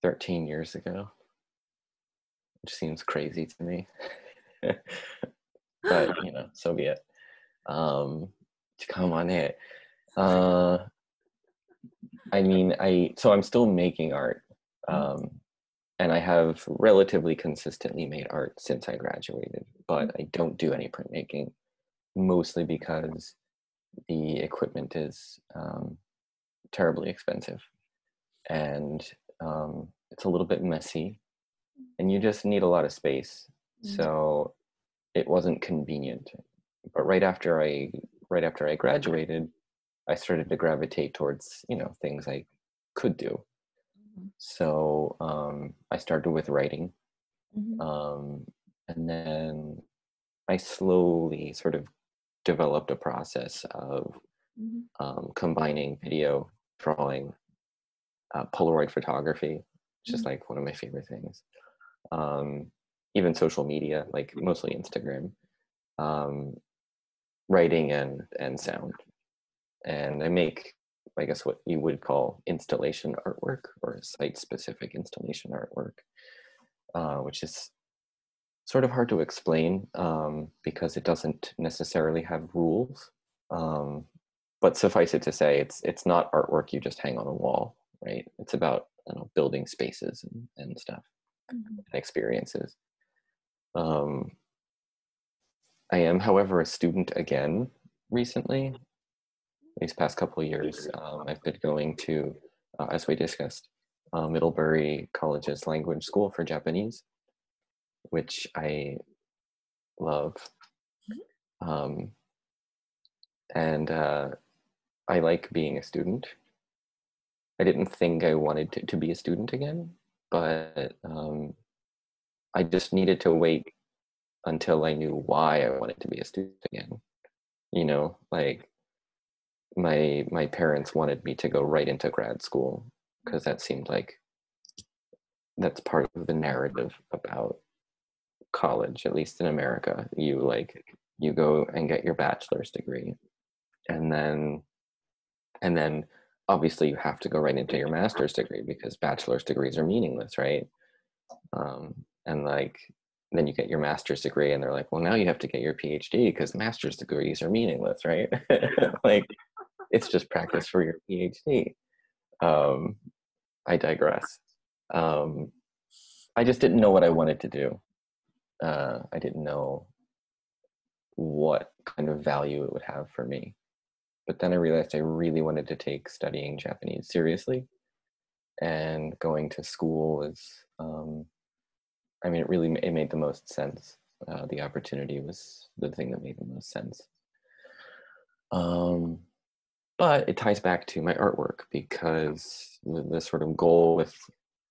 [SPEAKER 2] 13 years ago, which seems crazy to me. but you know, so be it. Um, to come on it. Uh, I mean, I so I'm still making art, um, and I have relatively consistently made art since I graduated. But I don't do any printmaking, mostly because the equipment is um, terribly expensive, and um, it's a little bit messy, and you just need a lot of space.
[SPEAKER 1] Mm.
[SPEAKER 2] So it wasn't convenient. But right after I right after I graduated, I started to gravitate towards you know things I could do. So um, I started with writing,
[SPEAKER 1] Mhm.
[SPEAKER 2] um, and then I slowly sort of developed a process of
[SPEAKER 1] Mhm.
[SPEAKER 2] um, combining video, drawing, uh, Polaroid photography, which is
[SPEAKER 1] Mhm.
[SPEAKER 2] like one of my favorite things. Um, even social media, like mostly Instagram, um, writing and and sound, and I make, I guess, what you would call installation artwork or site-specific installation artwork, uh, which is sort of hard to explain um, because it doesn't necessarily have rules. Um, but suffice it to say, it's it's not artwork you just hang on a wall, right? It's about know, building spaces and, and stuff
[SPEAKER 1] Mhm.
[SPEAKER 2] and experiences. Um, I am, however, a student again recently. These past couple of years, um, I've been going to, uh, as we discussed, uh, Middlebury College's language school for Japanese, which I love. Um, and uh, I like being a student. I didn't think I wanted to, to be a student again, but um, I just needed to wait until I knew why I wanted to be a student again. You know, like my my parents wanted me to go right into grad school because that seemed like that's part of the narrative about college, at least in America. You like you go and get your bachelor's degree, and then and then obviously you have to go right into your master's degree because bachelor's degrees are meaningless, right? Um, and like then you get your master's degree and they're like well now you have to get your phd because master's degrees are meaningless right like it's just practice for your phd um, i digress. Um, i just didn't know what i wanted to do. Uh, i didn't know what kind of value it would have for me. But then i realized i really wanted to take studying japanese seriously. And going to school was, um, I mean, it really it made the most sense. Uh, the opportunity was the thing that made the most sense. Um, but it ties back to my artwork because the, the sort of goal with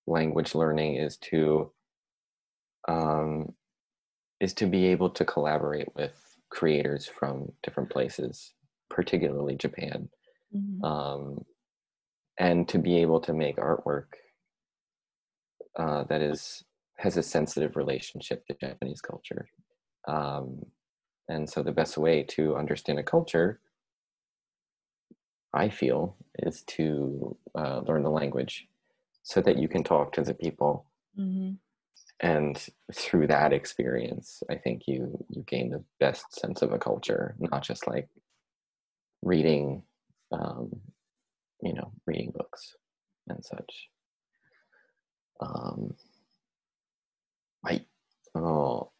[SPEAKER 2] language learning is to um, is to be able to collaborate with creators from different places, particularly Japan,
[SPEAKER 1] Mhm.
[SPEAKER 2] um, and to be able to make artwork uh, that is has a sensitive relationship to Japanese culture. Um, and so the best way to understand a culture, I feel, is to uh, learn the language so that you can talk to the people.
[SPEAKER 1] Mhm.
[SPEAKER 2] And through that experience, I think you you gain the best sense of a culture, not just like reading, um, you know, reading books and such. Um, はい。あの、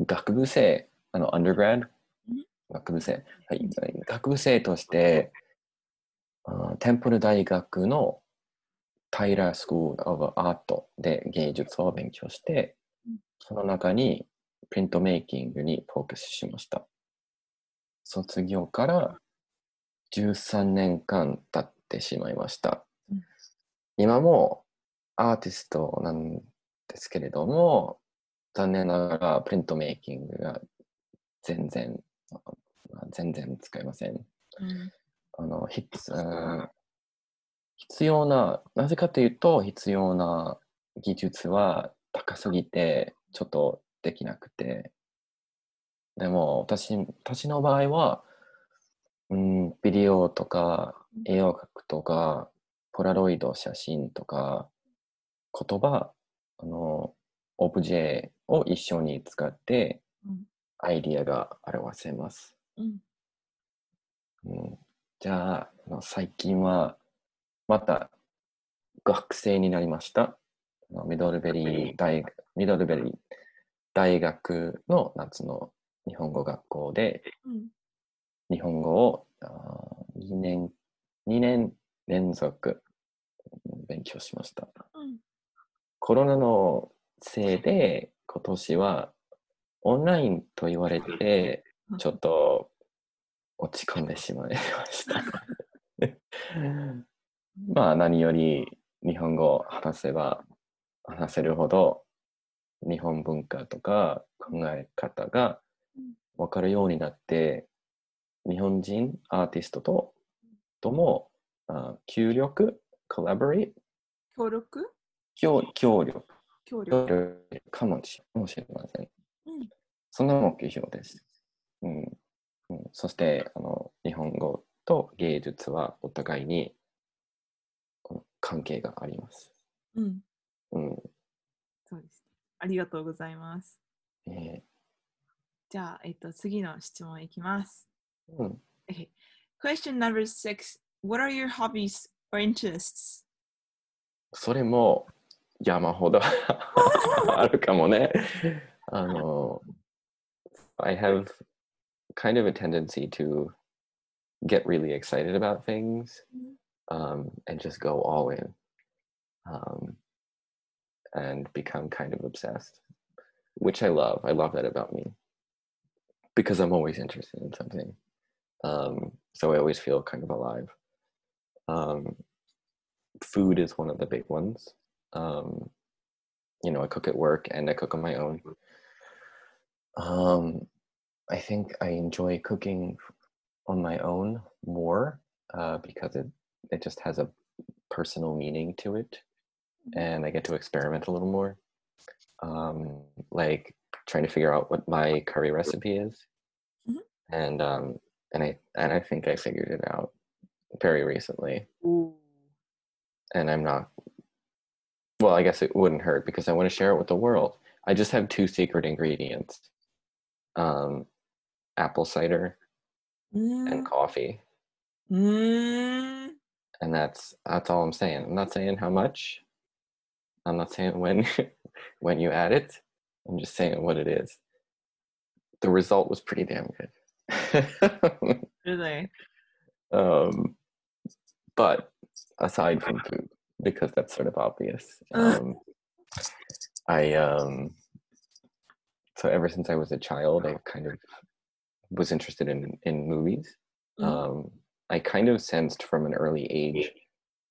[SPEAKER 2] 学部生、あの、undergrad
[SPEAKER 1] うん
[SPEAKER 2] 学部生。はい。学部生として、あテンプル大学のタイラースクール・オブ・アートで芸術を勉強して、その中にプリントメイキングにフォーカスしました。卒業から13年間経ってしまいました。今もアーティストなんですけれども、残念ながらプリントメイキングが全然、あ全然使えません。
[SPEAKER 1] うん
[SPEAKER 2] あの必うん必要な、なぜかというと、必要な技術は高すぎて、ちょっとできなくて。でも、私私の場合は、うん、ビデオとか、絵を描くとか、ポラロイド写真とか、言葉、あの、オブジェを一緒に使って、
[SPEAKER 1] うん
[SPEAKER 2] アイディアが表せます。
[SPEAKER 1] うん。
[SPEAKER 2] うん、じゃあ、最近はまた学生になりました。ミドルベリー大学ミドルベリー大学の夏の日本語学校で
[SPEAKER 1] うん。
[SPEAKER 2] 日本語を2年 ,2 年連続うん勉強しました。
[SPEAKER 1] うん。
[SPEAKER 2] コロナのせいで今年はオンラインと言われて
[SPEAKER 1] うん
[SPEAKER 2] ちょっと落ち込んでしまいました。まあ何より日本語を話せば話せるほど日本文化とか考え方が分かるようになって日本人アーティストとともあ協力、コラボレート、
[SPEAKER 1] 協力？
[SPEAKER 2] 協協力
[SPEAKER 1] 協
[SPEAKER 2] 協
[SPEAKER 1] 力
[SPEAKER 2] 力かもしれません。
[SPEAKER 1] うん
[SPEAKER 2] その目標です。うんうん、そしてあの日本語と芸術はお互いに関係があります。
[SPEAKER 1] うん
[SPEAKER 2] うん
[SPEAKER 1] そうですありがとうございます
[SPEAKER 2] え
[SPEAKER 1] じゃあ、えっと、次の質問いきます。
[SPEAKER 2] ーうん、
[SPEAKER 1] Okay. Question number six. What are your hobbies or interests?
[SPEAKER 2] それも山ほど あるかもね。あの、I have kind of a tendency to get really excited about things um, and just go all in um, and become kind of obsessed, which I love. I love that about me because I'm always interested in something. Um, so I always feel kind of alive. Um, food is one of the big ones. Um, you know, I cook at work and I cook on my own. I think I enjoy cooking on my own more uh, because it it just has a personal meaning to it, and I get to experiment a little more. Um, like trying to figure out what my curry recipe is,
[SPEAKER 1] Mhm.
[SPEAKER 2] and um, and I and I think I figured it out very recently and I'm not. Well, I guess it wouldn't hurt because I want to share it with the world. I just have two secret ingredients: um, apple cider
[SPEAKER 1] mm.
[SPEAKER 2] and coffee.
[SPEAKER 1] Mm.
[SPEAKER 2] And that's that's all I'm saying. I'm not saying how much. I'm not saying when when you add it. I'm just saying what it is. The result was pretty damn good.
[SPEAKER 1] really?
[SPEAKER 2] Um, but aside from food, because that's sort of obvious.
[SPEAKER 1] Uh.
[SPEAKER 2] Um, I um, so ever since I was a child, I've kind of was interested in in movies.
[SPEAKER 1] Mhm.
[SPEAKER 2] Um, I kind of sensed from an early age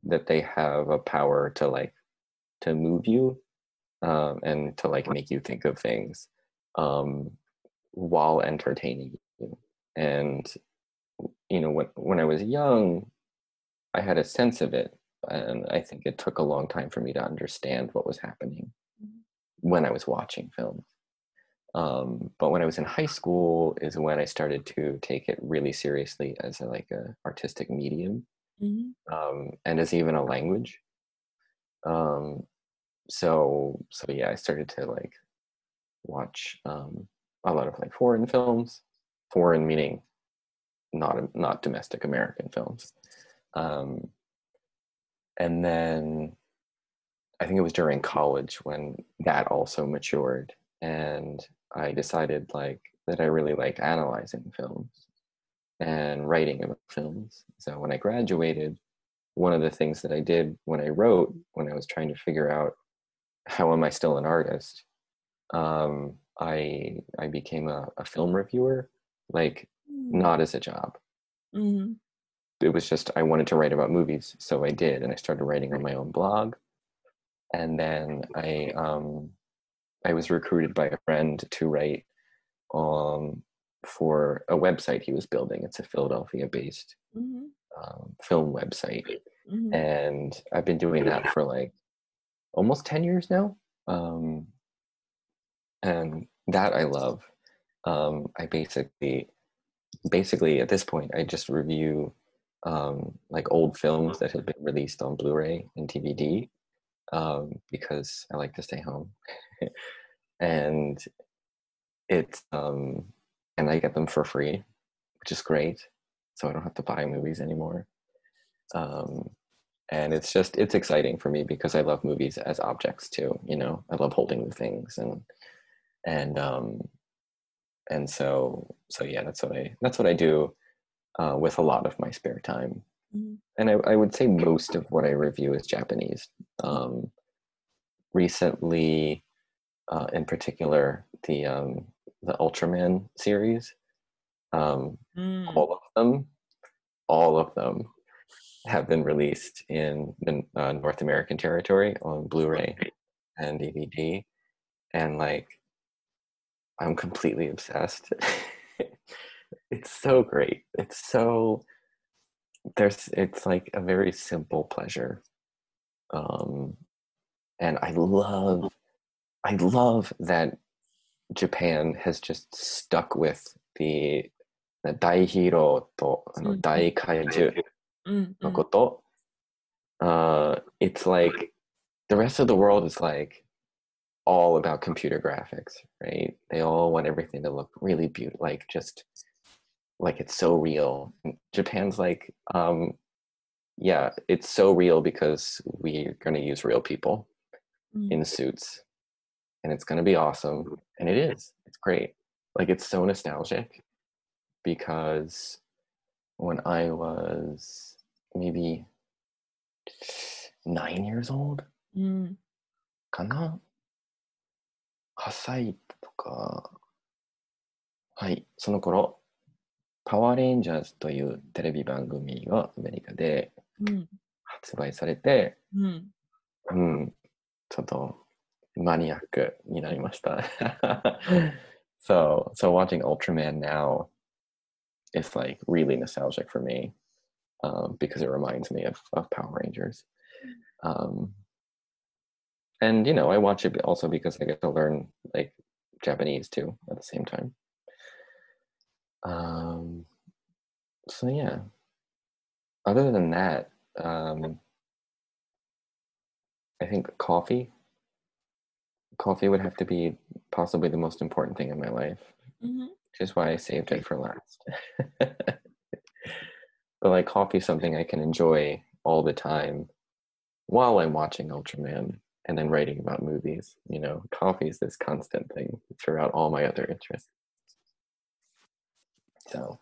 [SPEAKER 2] that they have a power to like to move you um, and to like make you think of things um, while entertaining you. And you know, when when I was young, I had a sense of it, and I think it took a long time for me to understand what was happening
[SPEAKER 1] Mhm.
[SPEAKER 2] when I was watching films. Um, but when I was in high school is when I started to take it really seriously as a, like a artistic medium
[SPEAKER 1] うん。
[SPEAKER 2] um, and as even a language. Um, so so yeah, I started to like watch um, a lot of like foreign films, foreign meaning not not domestic American films. Um, and then I think it was during college when that also matured, and I decided like that I really liked analyzing films. and writing about films. So when I graduated, one of the things that I did when I wrote, when I was trying to figure out how am I still an artist, um, I I became a, a film reviewer, like not as a job.
[SPEAKER 1] Mm-hmm.
[SPEAKER 2] It was just I wanted to write about movies, so I did, and I started writing on my own blog. And then I um, I was recruited by a friend to write um, for a website he was building. It's a Philadelphia-based
[SPEAKER 1] Mm-hmm.
[SPEAKER 2] um, film website,
[SPEAKER 1] Mm-hmm.
[SPEAKER 2] and I've been doing that for like almost 10 years now um, and that i love um, i basically basically at this point i just review um, like old films that have been released on blu-ray and dvd um, because i like to stay home and it's um, and i get them for free which is great. So i don't have to buy movies anymore. Um, and it's just it's exciting for me because i love movies as objects too you know? I love holding the things and and um and so so yeah that's what i that's what i do uh, with a lot of my spare time.
[SPEAKER 1] Mhm.
[SPEAKER 2] and I, I would say most of what i review is japanese. Um recently uh, in particular the um the ultraman series. Um
[SPEAKER 1] Mm.
[SPEAKER 2] all of them all of them have been released in the uh, north american territory on blu-ray and dvd and like i'm completely obsessed. It's so great. It's so there's it's like a very simple pleasure. Um and i love i love that japan has just stuck with the 大ヒーローとあの
[SPEAKER 1] うん
[SPEAKER 2] 大怪獣
[SPEAKER 1] Mm,
[SPEAKER 2] の
[SPEAKER 1] mm.
[SPEAKER 2] こと、uh, it's like the rest of the world is like all about computer graphics, right? They all want everything to look really beautiful, like just like it's so real. And Japan's like, um, yeah, it's so real because we're going to use real people
[SPEAKER 1] Mm.
[SPEAKER 2] in suits and it's going to be awesome. And it is, it's great. Like it's so nostalgic because when I was maybe nine years old,
[SPEAKER 1] うん
[SPEAKER 2] かな8歳とかはいその頃パワーレンジャーズというテレビ番組がアメリカで
[SPEAKER 1] うん
[SPEAKER 2] 発売されて
[SPEAKER 1] うん
[SPEAKER 2] うんちょっと maniac you know so so watching ultraman now is like really nostalgic for me um, because it reminds me of, of power rangers. Um, and you know i watch it also because i get to learn like japanese too at the same time. Um, so yeah. Other than that um, i think coffee coffee would have to be possibly the most important thing in my life
[SPEAKER 1] Mhm.
[SPEAKER 2] which is why i saved it for last but like coffee something i can enjoy all the time while i'm watching ultraman and then writing about movies. You know, coffee is this constant thing throughout all my other interests. So,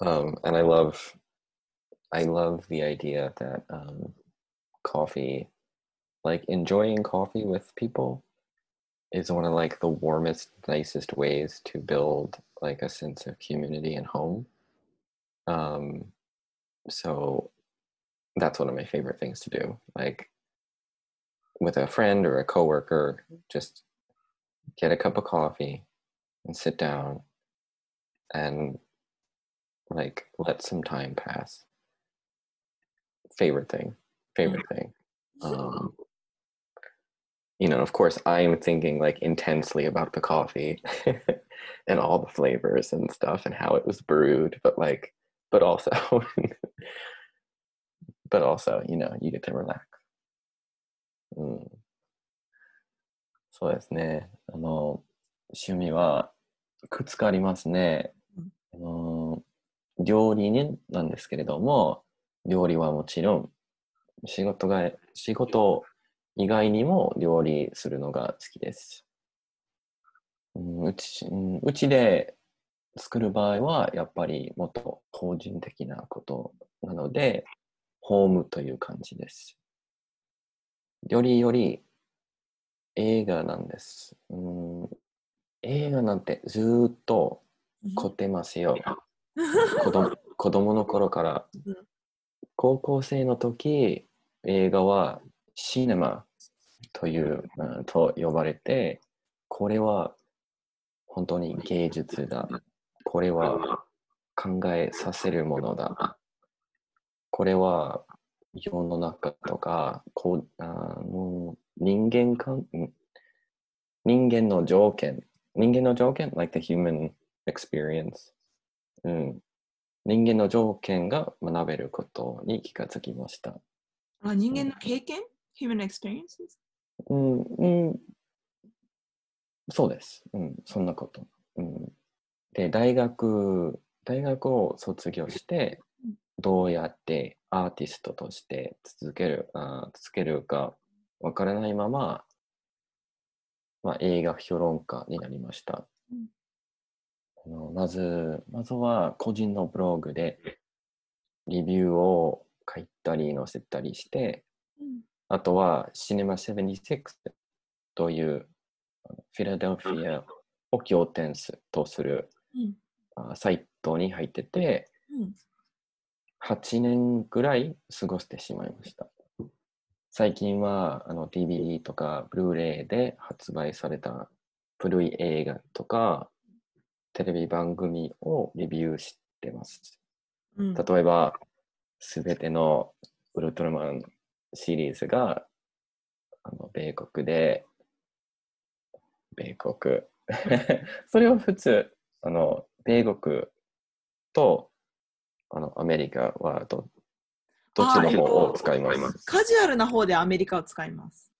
[SPEAKER 2] um, and I love, I love the idea that um, coffee, like enjoying coffee with people, is one of like the warmest, nicest ways to build like a sense of community and home. Um, so that's one of my favorite things to do. Like with a friend or a coworker, just get a cup of coffee and sit down and like let some time pass. Favorite thing, favorite thing. Um, you know, of course, I am thinking like intensely about the coffee and all the flavors and stuff and how it was brewed, but like, but also, but also, you know, you get to relax. うん、そうですね。あの、趣味はいくつかありますね。あの料理人なんですけれども、料理はもちろん、仕事が、仕事 以外にも料理するのが好きです。うんうちうんうちで作る場合は、やっぱりもっと個人的なことなので、ホームという感じです。よりより映画なんです。うん、映画なんてずーっと凝ってますよ。子供子供の頃から
[SPEAKER 1] うん
[SPEAKER 2] 高校生の時映画はシネマという、うんと呼ばれてこれは本当に芸術だこれは考えさせるものだこれは世の中とかこうあの人間関ん人間の条件人間の条件 like the human experience うん、人間の条件が学べることに気がつきました。
[SPEAKER 1] あ人間の経験 ?Human experiences?
[SPEAKER 2] うん、うん、そうです。うん、そんなこと。うん、で、大学、大学を卒業して
[SPEAKER 1] うん、
[SPEAKER 2] どうやってアーティストとして続ける、あー続けるかわからないまま、まあ、映画評論家になりました。
[SPEAKER 1] うん
[SPEAKER 2] あのまず、まずは個人のブログでリビューを書いたり載せたりして、
[SPEAKER 1] うん
[SPEAKER 2] あとはシネマ76というフィラデルフィアを拠点すとする
[SPEAKER 1] うん
[SPEAKER 2] あサイトに入ってて、
[SPEAKER 1] うん
[SPEAKER 2] 8年ぐらい過ごしてしまいました。最近はあの DVD とかブルーレイで発売された古い映画とかテレビ番組をレビューしてます。
[SPEAKER 1] うん
[SPEAKER 2] 例えば、すべてのウルトラマンシリーズがあの米国で、米国。それは普通、あの米国とあのアメリカはどどっちの方を使います？
[SPEAKER 1] カジュアルな方でアメリカを使います。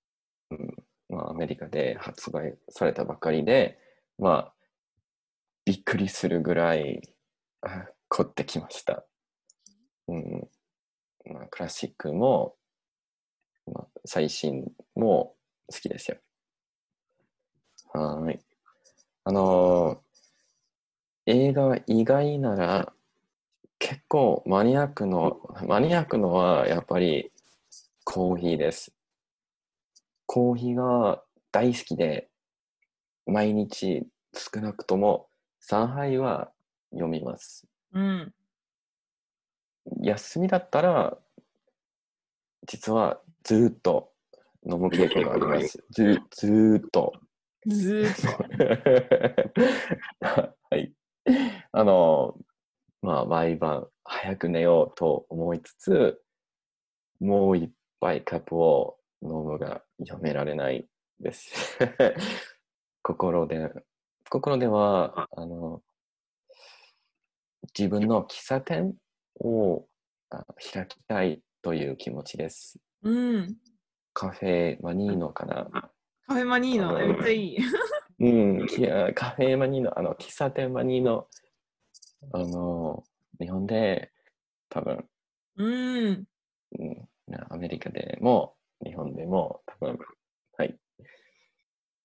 [SPEAKER 2] まあ、アメリカで発売されたばかりで、まあ、びっくりするぐらいあ凝ってきました。うんまあ、クラシックも、まあ、最新も好きですよ。はーい。あのー映画以外なら結構マニアックの、マニアックのはやっぱりコーヒーです。コーヒーが大好きで、毎日少なくとも3杯は読みます。
[SPEAKER 1] うん。
[SPEAKER 2] 休みだったら、実はずーっと飲む傾向があります。ずずーっと。
[SPEAKER 1] ずーっと。
[SPEAKER 2] はい。あの、まあ、毎晩早く寝ようと思いつつ、もう一杯カップを飲むがやめられないです。心で、心では、あの、自分の喫茶店をあ開きたいという気持ちです。
[SPEAKER 1] うん。
[SPEAKER 2] カフェマニーノかな。
[SPEAKER 1] カフェマニーノ、めっちゃいい。
[SPEAKER 2] うん、きあカフェマニーノ、あの、喫茶店マニーノ、あの、日本で多分、
[SPEAKER 1] うん。
[SPEAKER 2] うん、なアメリカでも、日本でも多分、はい、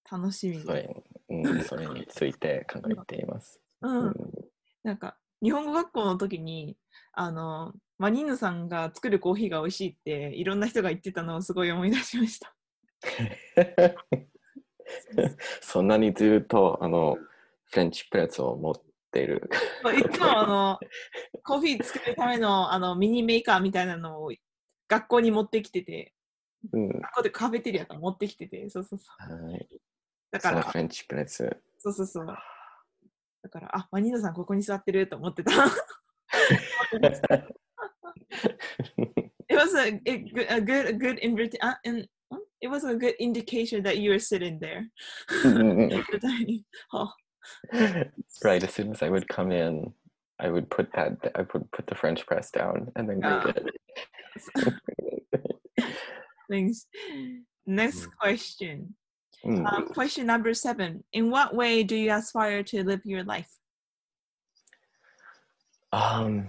[SPEAKER 1] 楽しみだ。
[SPEAKER 2] それ,、うん、それについて考えています。
[SPEAKER 1] う。
[SPEAKER 2] うん
[SPEAKER 1] なんか、日本語学校の時に、あの、マニーノさんが作るコーヒーが美味しいって、いろんな人が言ってたのをすごい思い出しました。
[SPEAKER 2] そんなにずっと、あの、フレンチプレスを持っている。
[SPEAKER 1] いつもあの、コーヒー作るためのあのミニメーカーみたいなのを学校に持ってきてて、
[SPEAKER 2] うん、
[SPEAKER 1] 学校でカフェテリアから持ってきてて、そうそうそう。
[SPEAKER 2] はい。
[SPEAKER 1] だから
[SPEAKER 2] フ、レンチプレス。
[SPEAKER 1] そうそうそう。だから、あ、マニーノさんここに座ってると思ってた。It was a, a good, a good, a good invita- uh, in, uh, it was a good indication that you were sitting there.
[SPEAKER 2] うんうんうん
[SPEAKER 1] 絶対にあ
[SPEAKER 2] right as soon as I would come in, I would put that I would put the French press down and then
[SPEAKER 1] Ah.
[SPEAKER 2] read it.
[SPEAKER 1] Thanks. Next question.
[SPEAKER 2] うん
[SPEAKER 1] Uh, question number seven. In what way do you aspire to live your life?
[SPEAKER 2] Um,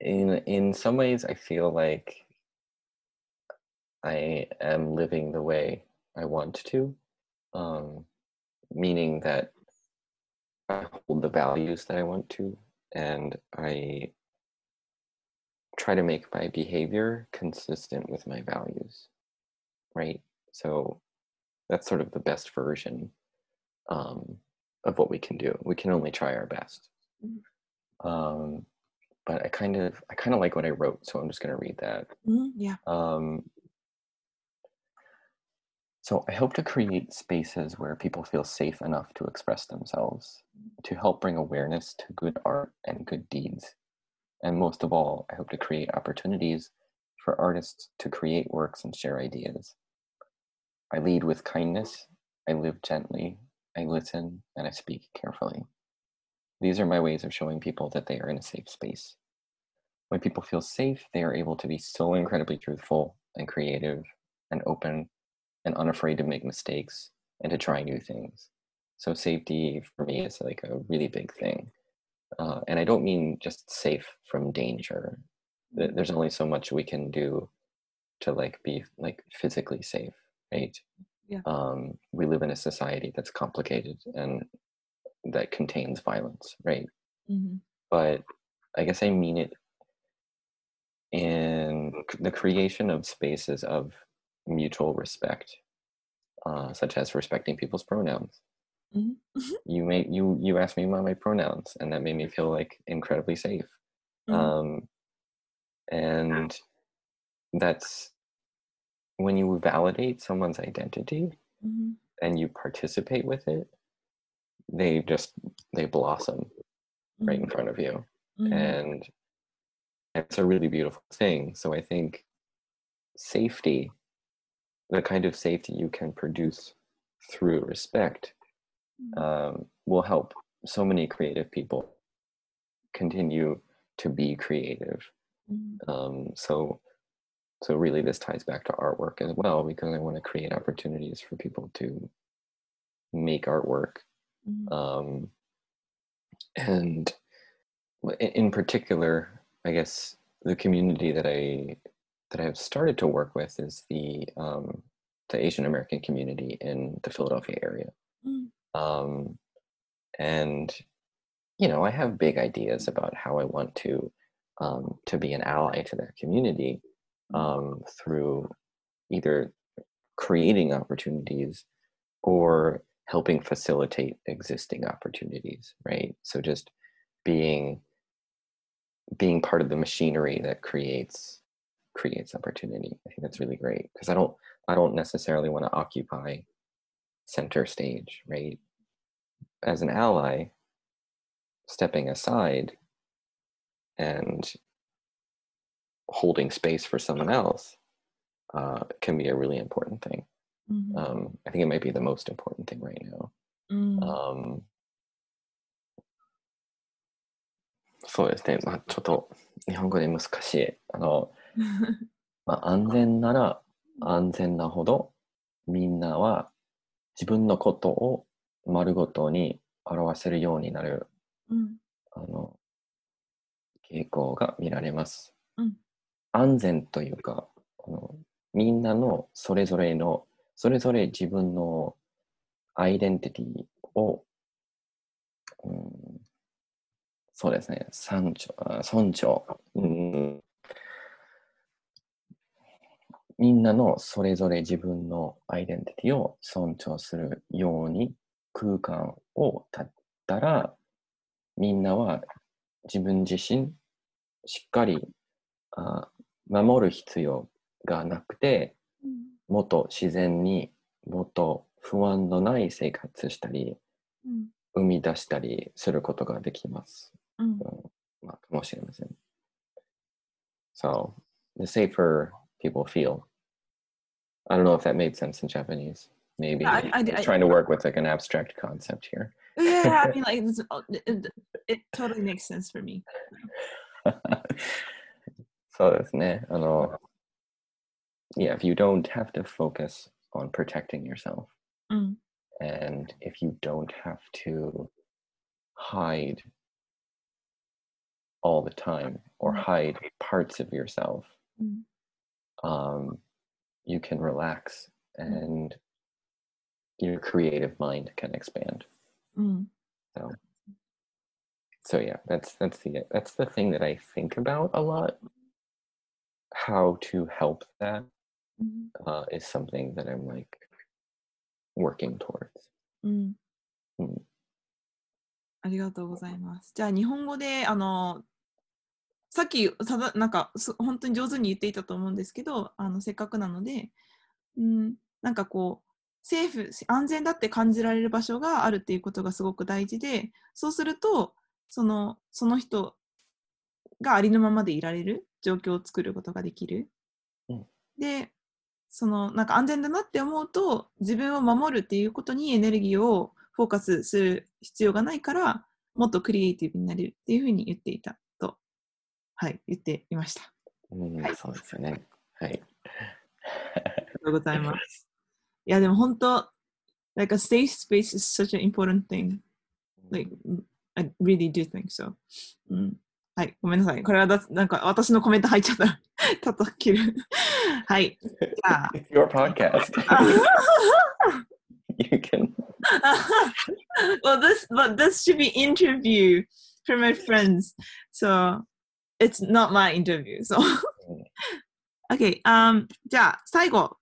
[SPEAKER 2] in in some ways, I feel like I am living the way I want to, um, meaning that I hold the values that I want to, and I try to make my behavior consistent with my values, right? So that's sort of the best version um, of what we can do. We can only try our best.
[SPEAKER 1] Mhm.
[SPEAKER 2] Um, but I kind of I kind of like what I wrote, so I'm just going to read that.
[SPEAKER 1] Mhm, Yeah.
[SPEAKER 2] Um, so I hope to create spaces where people feel safe enough to express themselves, to help bring awareness to good art and good deeds. And most of all, I hope to create opportunities for artists to create works and share ideas. I lead with kindness, I live gently, I listen, and I speak carefully. These are my ways of showing people that they are in a safe space. When people feel safe, they are able to be so incredibly truthful and creative and open and unafraid to make mistakes and to try new things. So, safety for me is like a really big thing. Uh, and I don't mean just safe from danger. There's only so much we can do to like be like physically safe, right?
[SPEAKER 1] Yeah.
[SPEAKER 2] Um, we live in a society that's complicated and that contains violence, right?
[SPEAKER 1] Mhm.
[SPEAKER 2] but I guess I mean it in the creation of spaces of mutual respect, uh, such as respecting people's pronouns.
[SPEAKER 1] Mhm.
[SPEAKER 2] You made you you asked me about my pronouns, and that made me feel like incredibly safe.
[SPEAKER 1] Mhm.
[SPEAKER 2] Um, and that's when you validate someone's identity
[SPEAKER 1] Mhm.
[SPEAKER 2] and you participate with it, they just they blossom right in
[SPEAKER 1] Mhm.
[SPEAKER 2] front of you.
[SPEAKER 1] Mhm.
[SPEAKER 2] and it's a really beautiful thing so i think safety the kind of safety you can produce through respect
[SPEAKER 1] Mhm.
[SPEAKER 2] um, will help so many creative people continue to be creative
[SPEAKER 1] Mhm.
[SPEAKER 2] um, so so really this ties back to artwork as well because i want to create opportunities for people to make artwork
[SPEAKER 1] Mhm.
[SPEAKER 2] um, and in particular, I guess the community that I that I've started to work with is the um, the Asian American community in the Philadelphia area,
[SPEAKER 1] Mhm.
[SPEAKER 2] um, and you know I have big ideas about how I want to um, to be an ally to that community um, through either creating opportunities or helping facilitate existing opportunities right? So just being being part of the machinery that creates creates opportunity. I think that's really great because i don't i don't necessarily want to occupy center stage right? As an ally stepping aside and holding space for someone else uh, can be a really important thing
[SPEAKER 1] Mhm.
[SPEAKER 2] um, i think it might be the most important thing right now
[SPEAKER 1] うん。
[SPEAKER 2] um, そうですね、まあ、ちょっと日本語で難しい。あの、まあ、安全なら安全なほどみんなは自分のことを丸ごとに表せるようになる
[SPEAKER 1] うん。
[SPEAKER 2] あの傾向が見られます。
[SPEAKER 1] うん
[SPEAKER 2] 安全というかあのみんなのそれぞれのそれぞれ自分のアイデンティティを、うん、そうですね尊重尊重、うん、みんなのそれぞれ自分のアイデンティティを尊重するように空間を立ったらみんなは自分自身しっかりあ守る必要がなくてもっと自然にもっと不安のない生活したり
[SPEAKER 1] うん。
[SPEAKER 2] 生み出したりすることができます。
[SPEAKER 1] うん。
[SPEAKER 2] まあ、かもしれません。So, the safer people feel. I don't know if that made sense in Japanese. Maybe
[SPEAKER 1] Yeah, I- I-
[SPEAKER 2] I'm
[SPEAKER 1] I-
[SPEAKER 2] trying to work with like an abstract concept here.
[SPEAKER 1] Yeah, I mean, like, uh, it, it totally makes sense for me.
[SPEAKER 2] そうですね。あの、yeah, if you don't have to focus on protecting yourself,
[SPEAKER 1] うん。
[SPEAKER 2] and if you don't have to hide all the time or
[SPEAKER 1] Mm.
[SPEAKER 2] hide parts of yourself,
[SPEAKER 1] うん。
[SPEAKER 2] um, you can relax and your creative mind can expand.
[SPEAKER 1] うん。
[SPEAKER 2] So so yeah, that's that's the that's the thing that I think about a lot. How to help that
[SPEAKER 1] うん
[SPEAKER 2] uh, is something that I'm like working towards.
[SPEAKER 1] うん
[SPEAKER 2] うん
[SPEAKER 1] ありがとうございます。じゃあ、日本語で、あの、さっき、ただ、なんか、す本当に上手に言っていたと思うんですけど、あの、せっかくなので、うん、なんかこう、セーフ、安全だって感じられる場所があるっていうことがすごく大事で、そうすると、その、その人がありのままでいられる状況を作ることができる。
[SPEAKER 2] うん
[SPEAKER 1] で、その、なんか安全だなって思うと、自分を守るっていうことにエネルギーをフォーカスする必要がないから、もっとクリエイティブになれるっていうふうに言っていたと、はい、言っていました。
[SPEAKER 2] うん
[SPEAKER 1] はい
[SPEAKER 2] そうですよね。はい。
[SPEAKER 1] ありがとうございます。いや、でも本当、like a safe space is such an important thing. Like, I really do think so. うん。はい、ごめんなさい。これはだなんか私のコメント入っちゃった。叩き切る。はい。じゃあ。
[SPEAKER 2] Your podcast. you can.
[SPEAKER 1] well, this but this should be interview for my friends, so it's not my interview. So okay, um, じゃあ最後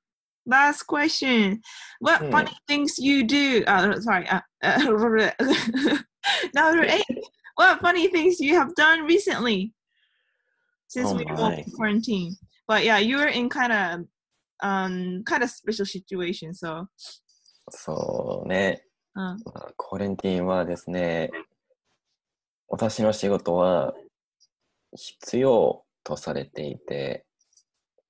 [SPEAKER 1] last question. What
[SPEAKER 2] Hmm.
[SPEAKER 1] funny things you do? Uh, sorry. Uh, uh, number eight. What funny things you have done recently since
[SPEAKER 2] Oh
[SPEAKER 1] we were in quarantine? But yeah, you were in kind of um kind of special situation. So
[SPEAKER 2] そうね。
[SPEAKER 1] うん
[SPEAKER 2] まあコレンティンはですね、私の仕事は必要とされていて、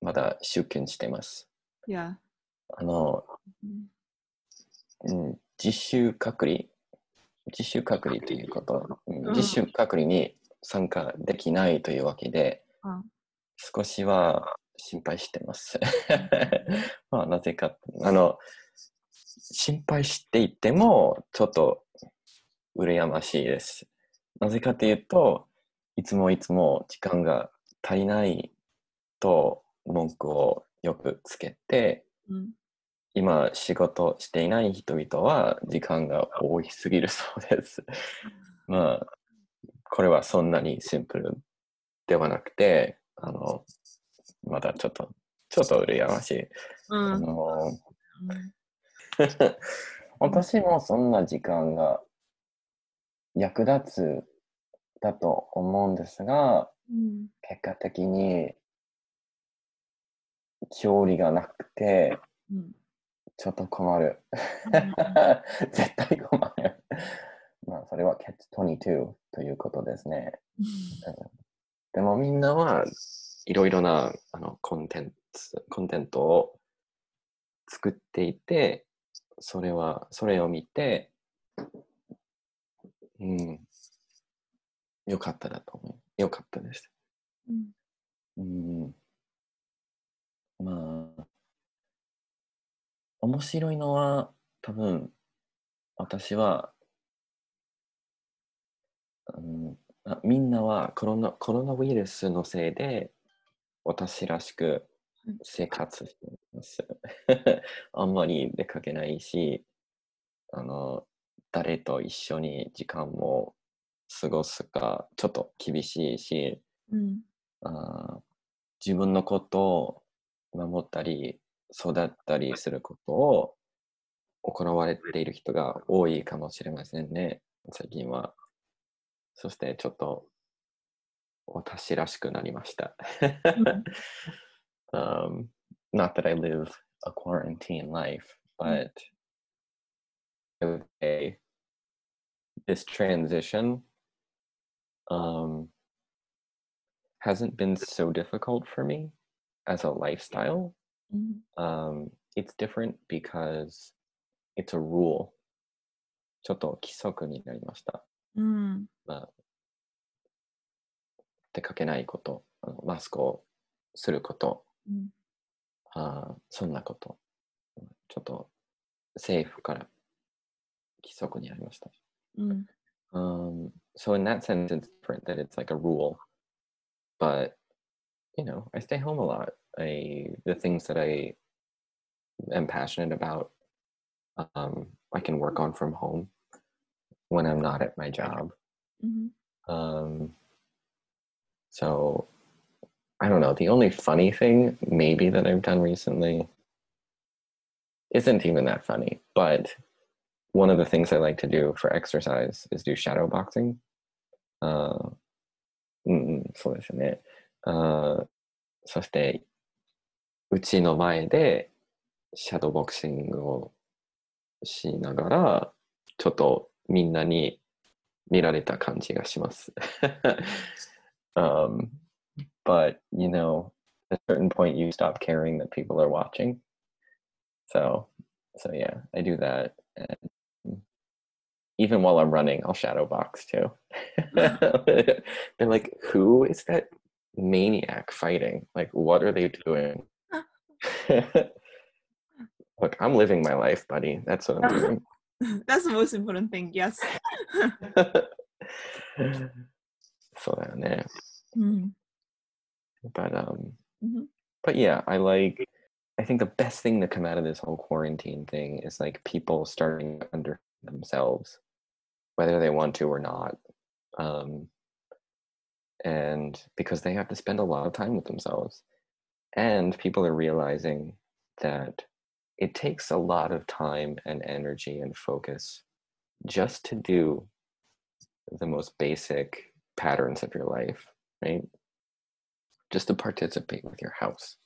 [SPEAKER 2] まだ出勤してます。
[SPEAKER 1] yeah.
[SPEAKER 2] あの、うん、自主隔離、自主隔離ということ、うん
[SPEAKER 1] うん
[SPEAKER 2] 自主隔離に参加できないというわけで、
[SPEAKER 1] うん
[SPEAKER 2] 少しは心配してます。まあ、なぜか、あの、心配していても、ちょっと羨ましいです。なぜかというと、いつもいつも時間が足りないと文句をよくつけて、
[SPEAKER 1] うん
[SPEAKER 2] 今仕事していない人々は時間が多いすぎるそうです。まあ、これはそんなにシンプルではなくて、あの、まだちょっと、ちょっと羨ましい。
[SPEAKER 1] うん。
[SPEAKER 2] あの、
[SPEAKER 1] うん。
[SPEAKER 2] 私もそんな時間が役立つだと思うんですが、
[SPEAKER 1] うん。
[SPEAKER 2] 結果的に調理がなくて、
[SPEAKER 1] うん
[SPEAKER 2] ちょっと困る。絶対困る。まあ、それは Catch22 ということですね。でもみんなはいろいろなあのコンテンツ、コンテンツを作っていて、それは、それを見て、うん、よかっただと思う。よかったです。
[SPEAKER 1] うん
[SPEAKER 2] うん、まあ、面白いのは多分私は、うん、あみんなはコロナコロナウイルスのせいで私らしく生活しています。あんまり出かけないし、あの誰と一緒に時間も過ごすかちょっと厳しいし、
[SPEAKER 1] うん
[SPEAKER 2] あー自分のことを守ったり育ったりすることを行われている人が多いかもしれませんね最近はそしてちょっと私らしくなりました、um, not that I live a quarantine life but I would say this transition um, hasn't been so difficult for me as a lifestyle.
[SPEAKER 1] うん
[SPEAKER 2] Um, it's different because it's a rule. ちょっと規則になりました。
[SPEAKER 1] うん
[SPEAKER 2] まあ、出かけないこと、あのマスクをすること、
[SPEAKER 1] うん
[SPEAKER 2] あーそんなこと。ちょっと政府から規則になりました。
[SPEAKER 1] うん
[SPEAKER 2] Um, so in that sense, it's different that it's like a rule. But you know, I stay home a lot. I the things that I am passionate about, um, I can work on from home when I'm not at my job.
[SPEAKER 1] うん
[SPEAKER 2] Um, so I don't know. The only funny thing, maybe, that I've done recently isn't even that funny, but one of the things I like to do for exercise is do shadow boxing. Uh, うんうん、そうですね。あーそして、 うちの前でシャドーボクシングをしながら、ちょっとみんなに見られた感じがします。um, but, you know, at a certain point you stop caring that people are watching. So, so yeah, I do that. And even while I'm running, I'll shadow box too. They're like, who is that maniac fighting? Like, what are they doing? Look, I'm living my life, buddy. That's what I'm doing.
[SPEAKER 1] That's the most important thing, yes.
[SPEAKER 2] そうだよね。
[SPEAKER 1] うん。
[SPEAKER 2] But um,
[SPEAKER 1] うん。
[SPEAKER 2] but yeah, I like. I think the best thing to come out of this whole quarantine thing is like people starting to under themselves, whether they want to or not, um, and because they have to spend a lot of time with themselves, and people are realizing that it takes a lot of time and energy and focus just to do the most basic patterns of your life, right? Just to participate with your house,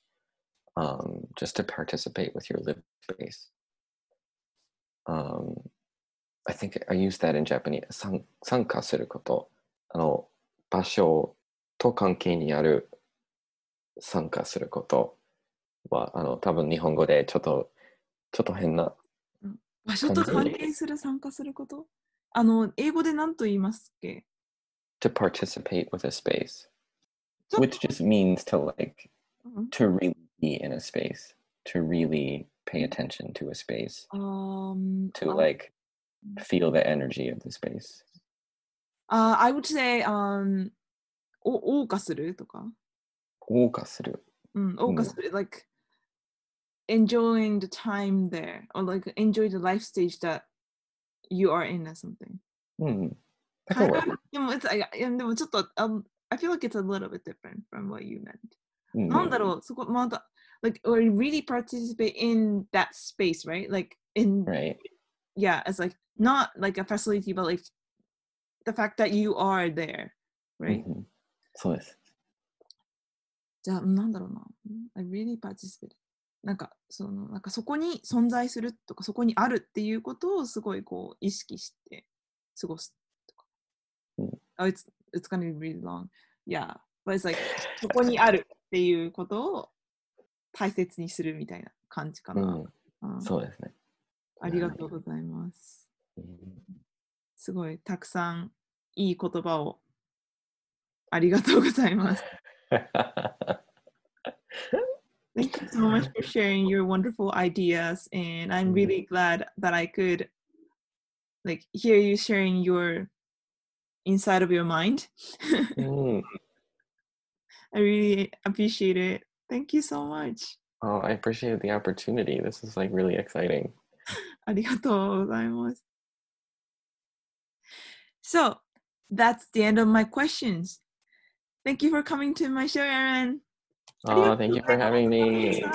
[SPEAKER 2] um, just to participate with your living space. Um, I think I use that in Japanese. 参参加すること。あの、場所と関係にある 参加することは、あの、多分日本語でちょっと、ちょっと変な。
[SPEAKER 1] 場所と関係する参加することあの、英語で何と言いますっけ
[SPEAKER 2] to participate with a space, which just means to like
[SPEAKER 1] うん
[SPEAKER 2] to really be in a space, to really pay attention to a space, to
[SPEAKER 1] あ
[SPEAKER 2] like feel the energy of the space.
[SPEAKER 1] あー I would say、um, お謳歌するとか。
[SPEAKER 2] 謳歌する。
[SPEAKER 1] うん、謳歌する。like enjoying the time there or like enjoy the life stage that you are in or something.
[SPEAKER 2] うん。that can work.
[SPEAKER 1] でも、it's- いやいやでもちょっと、um, I feel like it's a little bit different from what you meant.
[SPEAKER 2] うん
[SPEAKER 1] なんだろう、そこまた、like, or really participate in that space, right? Like, in,
[SPEAKER 2] Right.
[SPEAKER 1] yeah, it's like not like a facility, but like the fact that you are there, right?
[SPEAKER 2] うんそうです。
[SPEAKER 1] じゃあ、なんだろうな。I really participate. なんか、その、なんかそこに存在するとか、そこにあるっていうことをすごいこう意識して過ごすとか。
[SPEAKER 2] うん
[SPEAKER 1] Oh, it's, it's gonna be really long. Yeah. But it's like, そこにあるっていうことを大切にするみたいな感じかな。
[SPEAKER 2] うん。
[SPEAKER 1] うん
[SPEAKER 2] そうですね。
[SPEAKER 1] ありがとうございます。
[SPEAKER 2] うん
[SPEAKER 1] すごいたくさんいい言葉をありがとうございます。Thank you so much for sharing your wonderful ideas, and I'm
[SPEAKER 2] Mhm.
[SPEAKER 1] really glad that I could like hear you sharing your inside of your mind.
[SPEAKER 2] うん。
[SPEAKER 1] I really appreciate it. Thank you so much.
[SPEAKER 2] Oh, I appreciate the opportunity. This is like really exciting.
[SPEAKER 1] ありがとうございます。So, that's the end of my questions. Thank you for coming to my show, Éireann.
[SPEAKER 2] Oh, thank you for having me.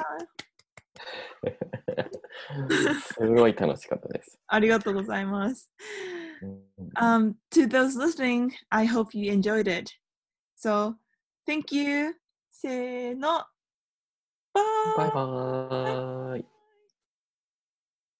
[SPEAKER 2] Mm-hmm.
[SPEAKER 1] um, to those listening, I hope you enjoyed it. So, thank you.
[SPEAKER 2] Se no, ba. Bye bye.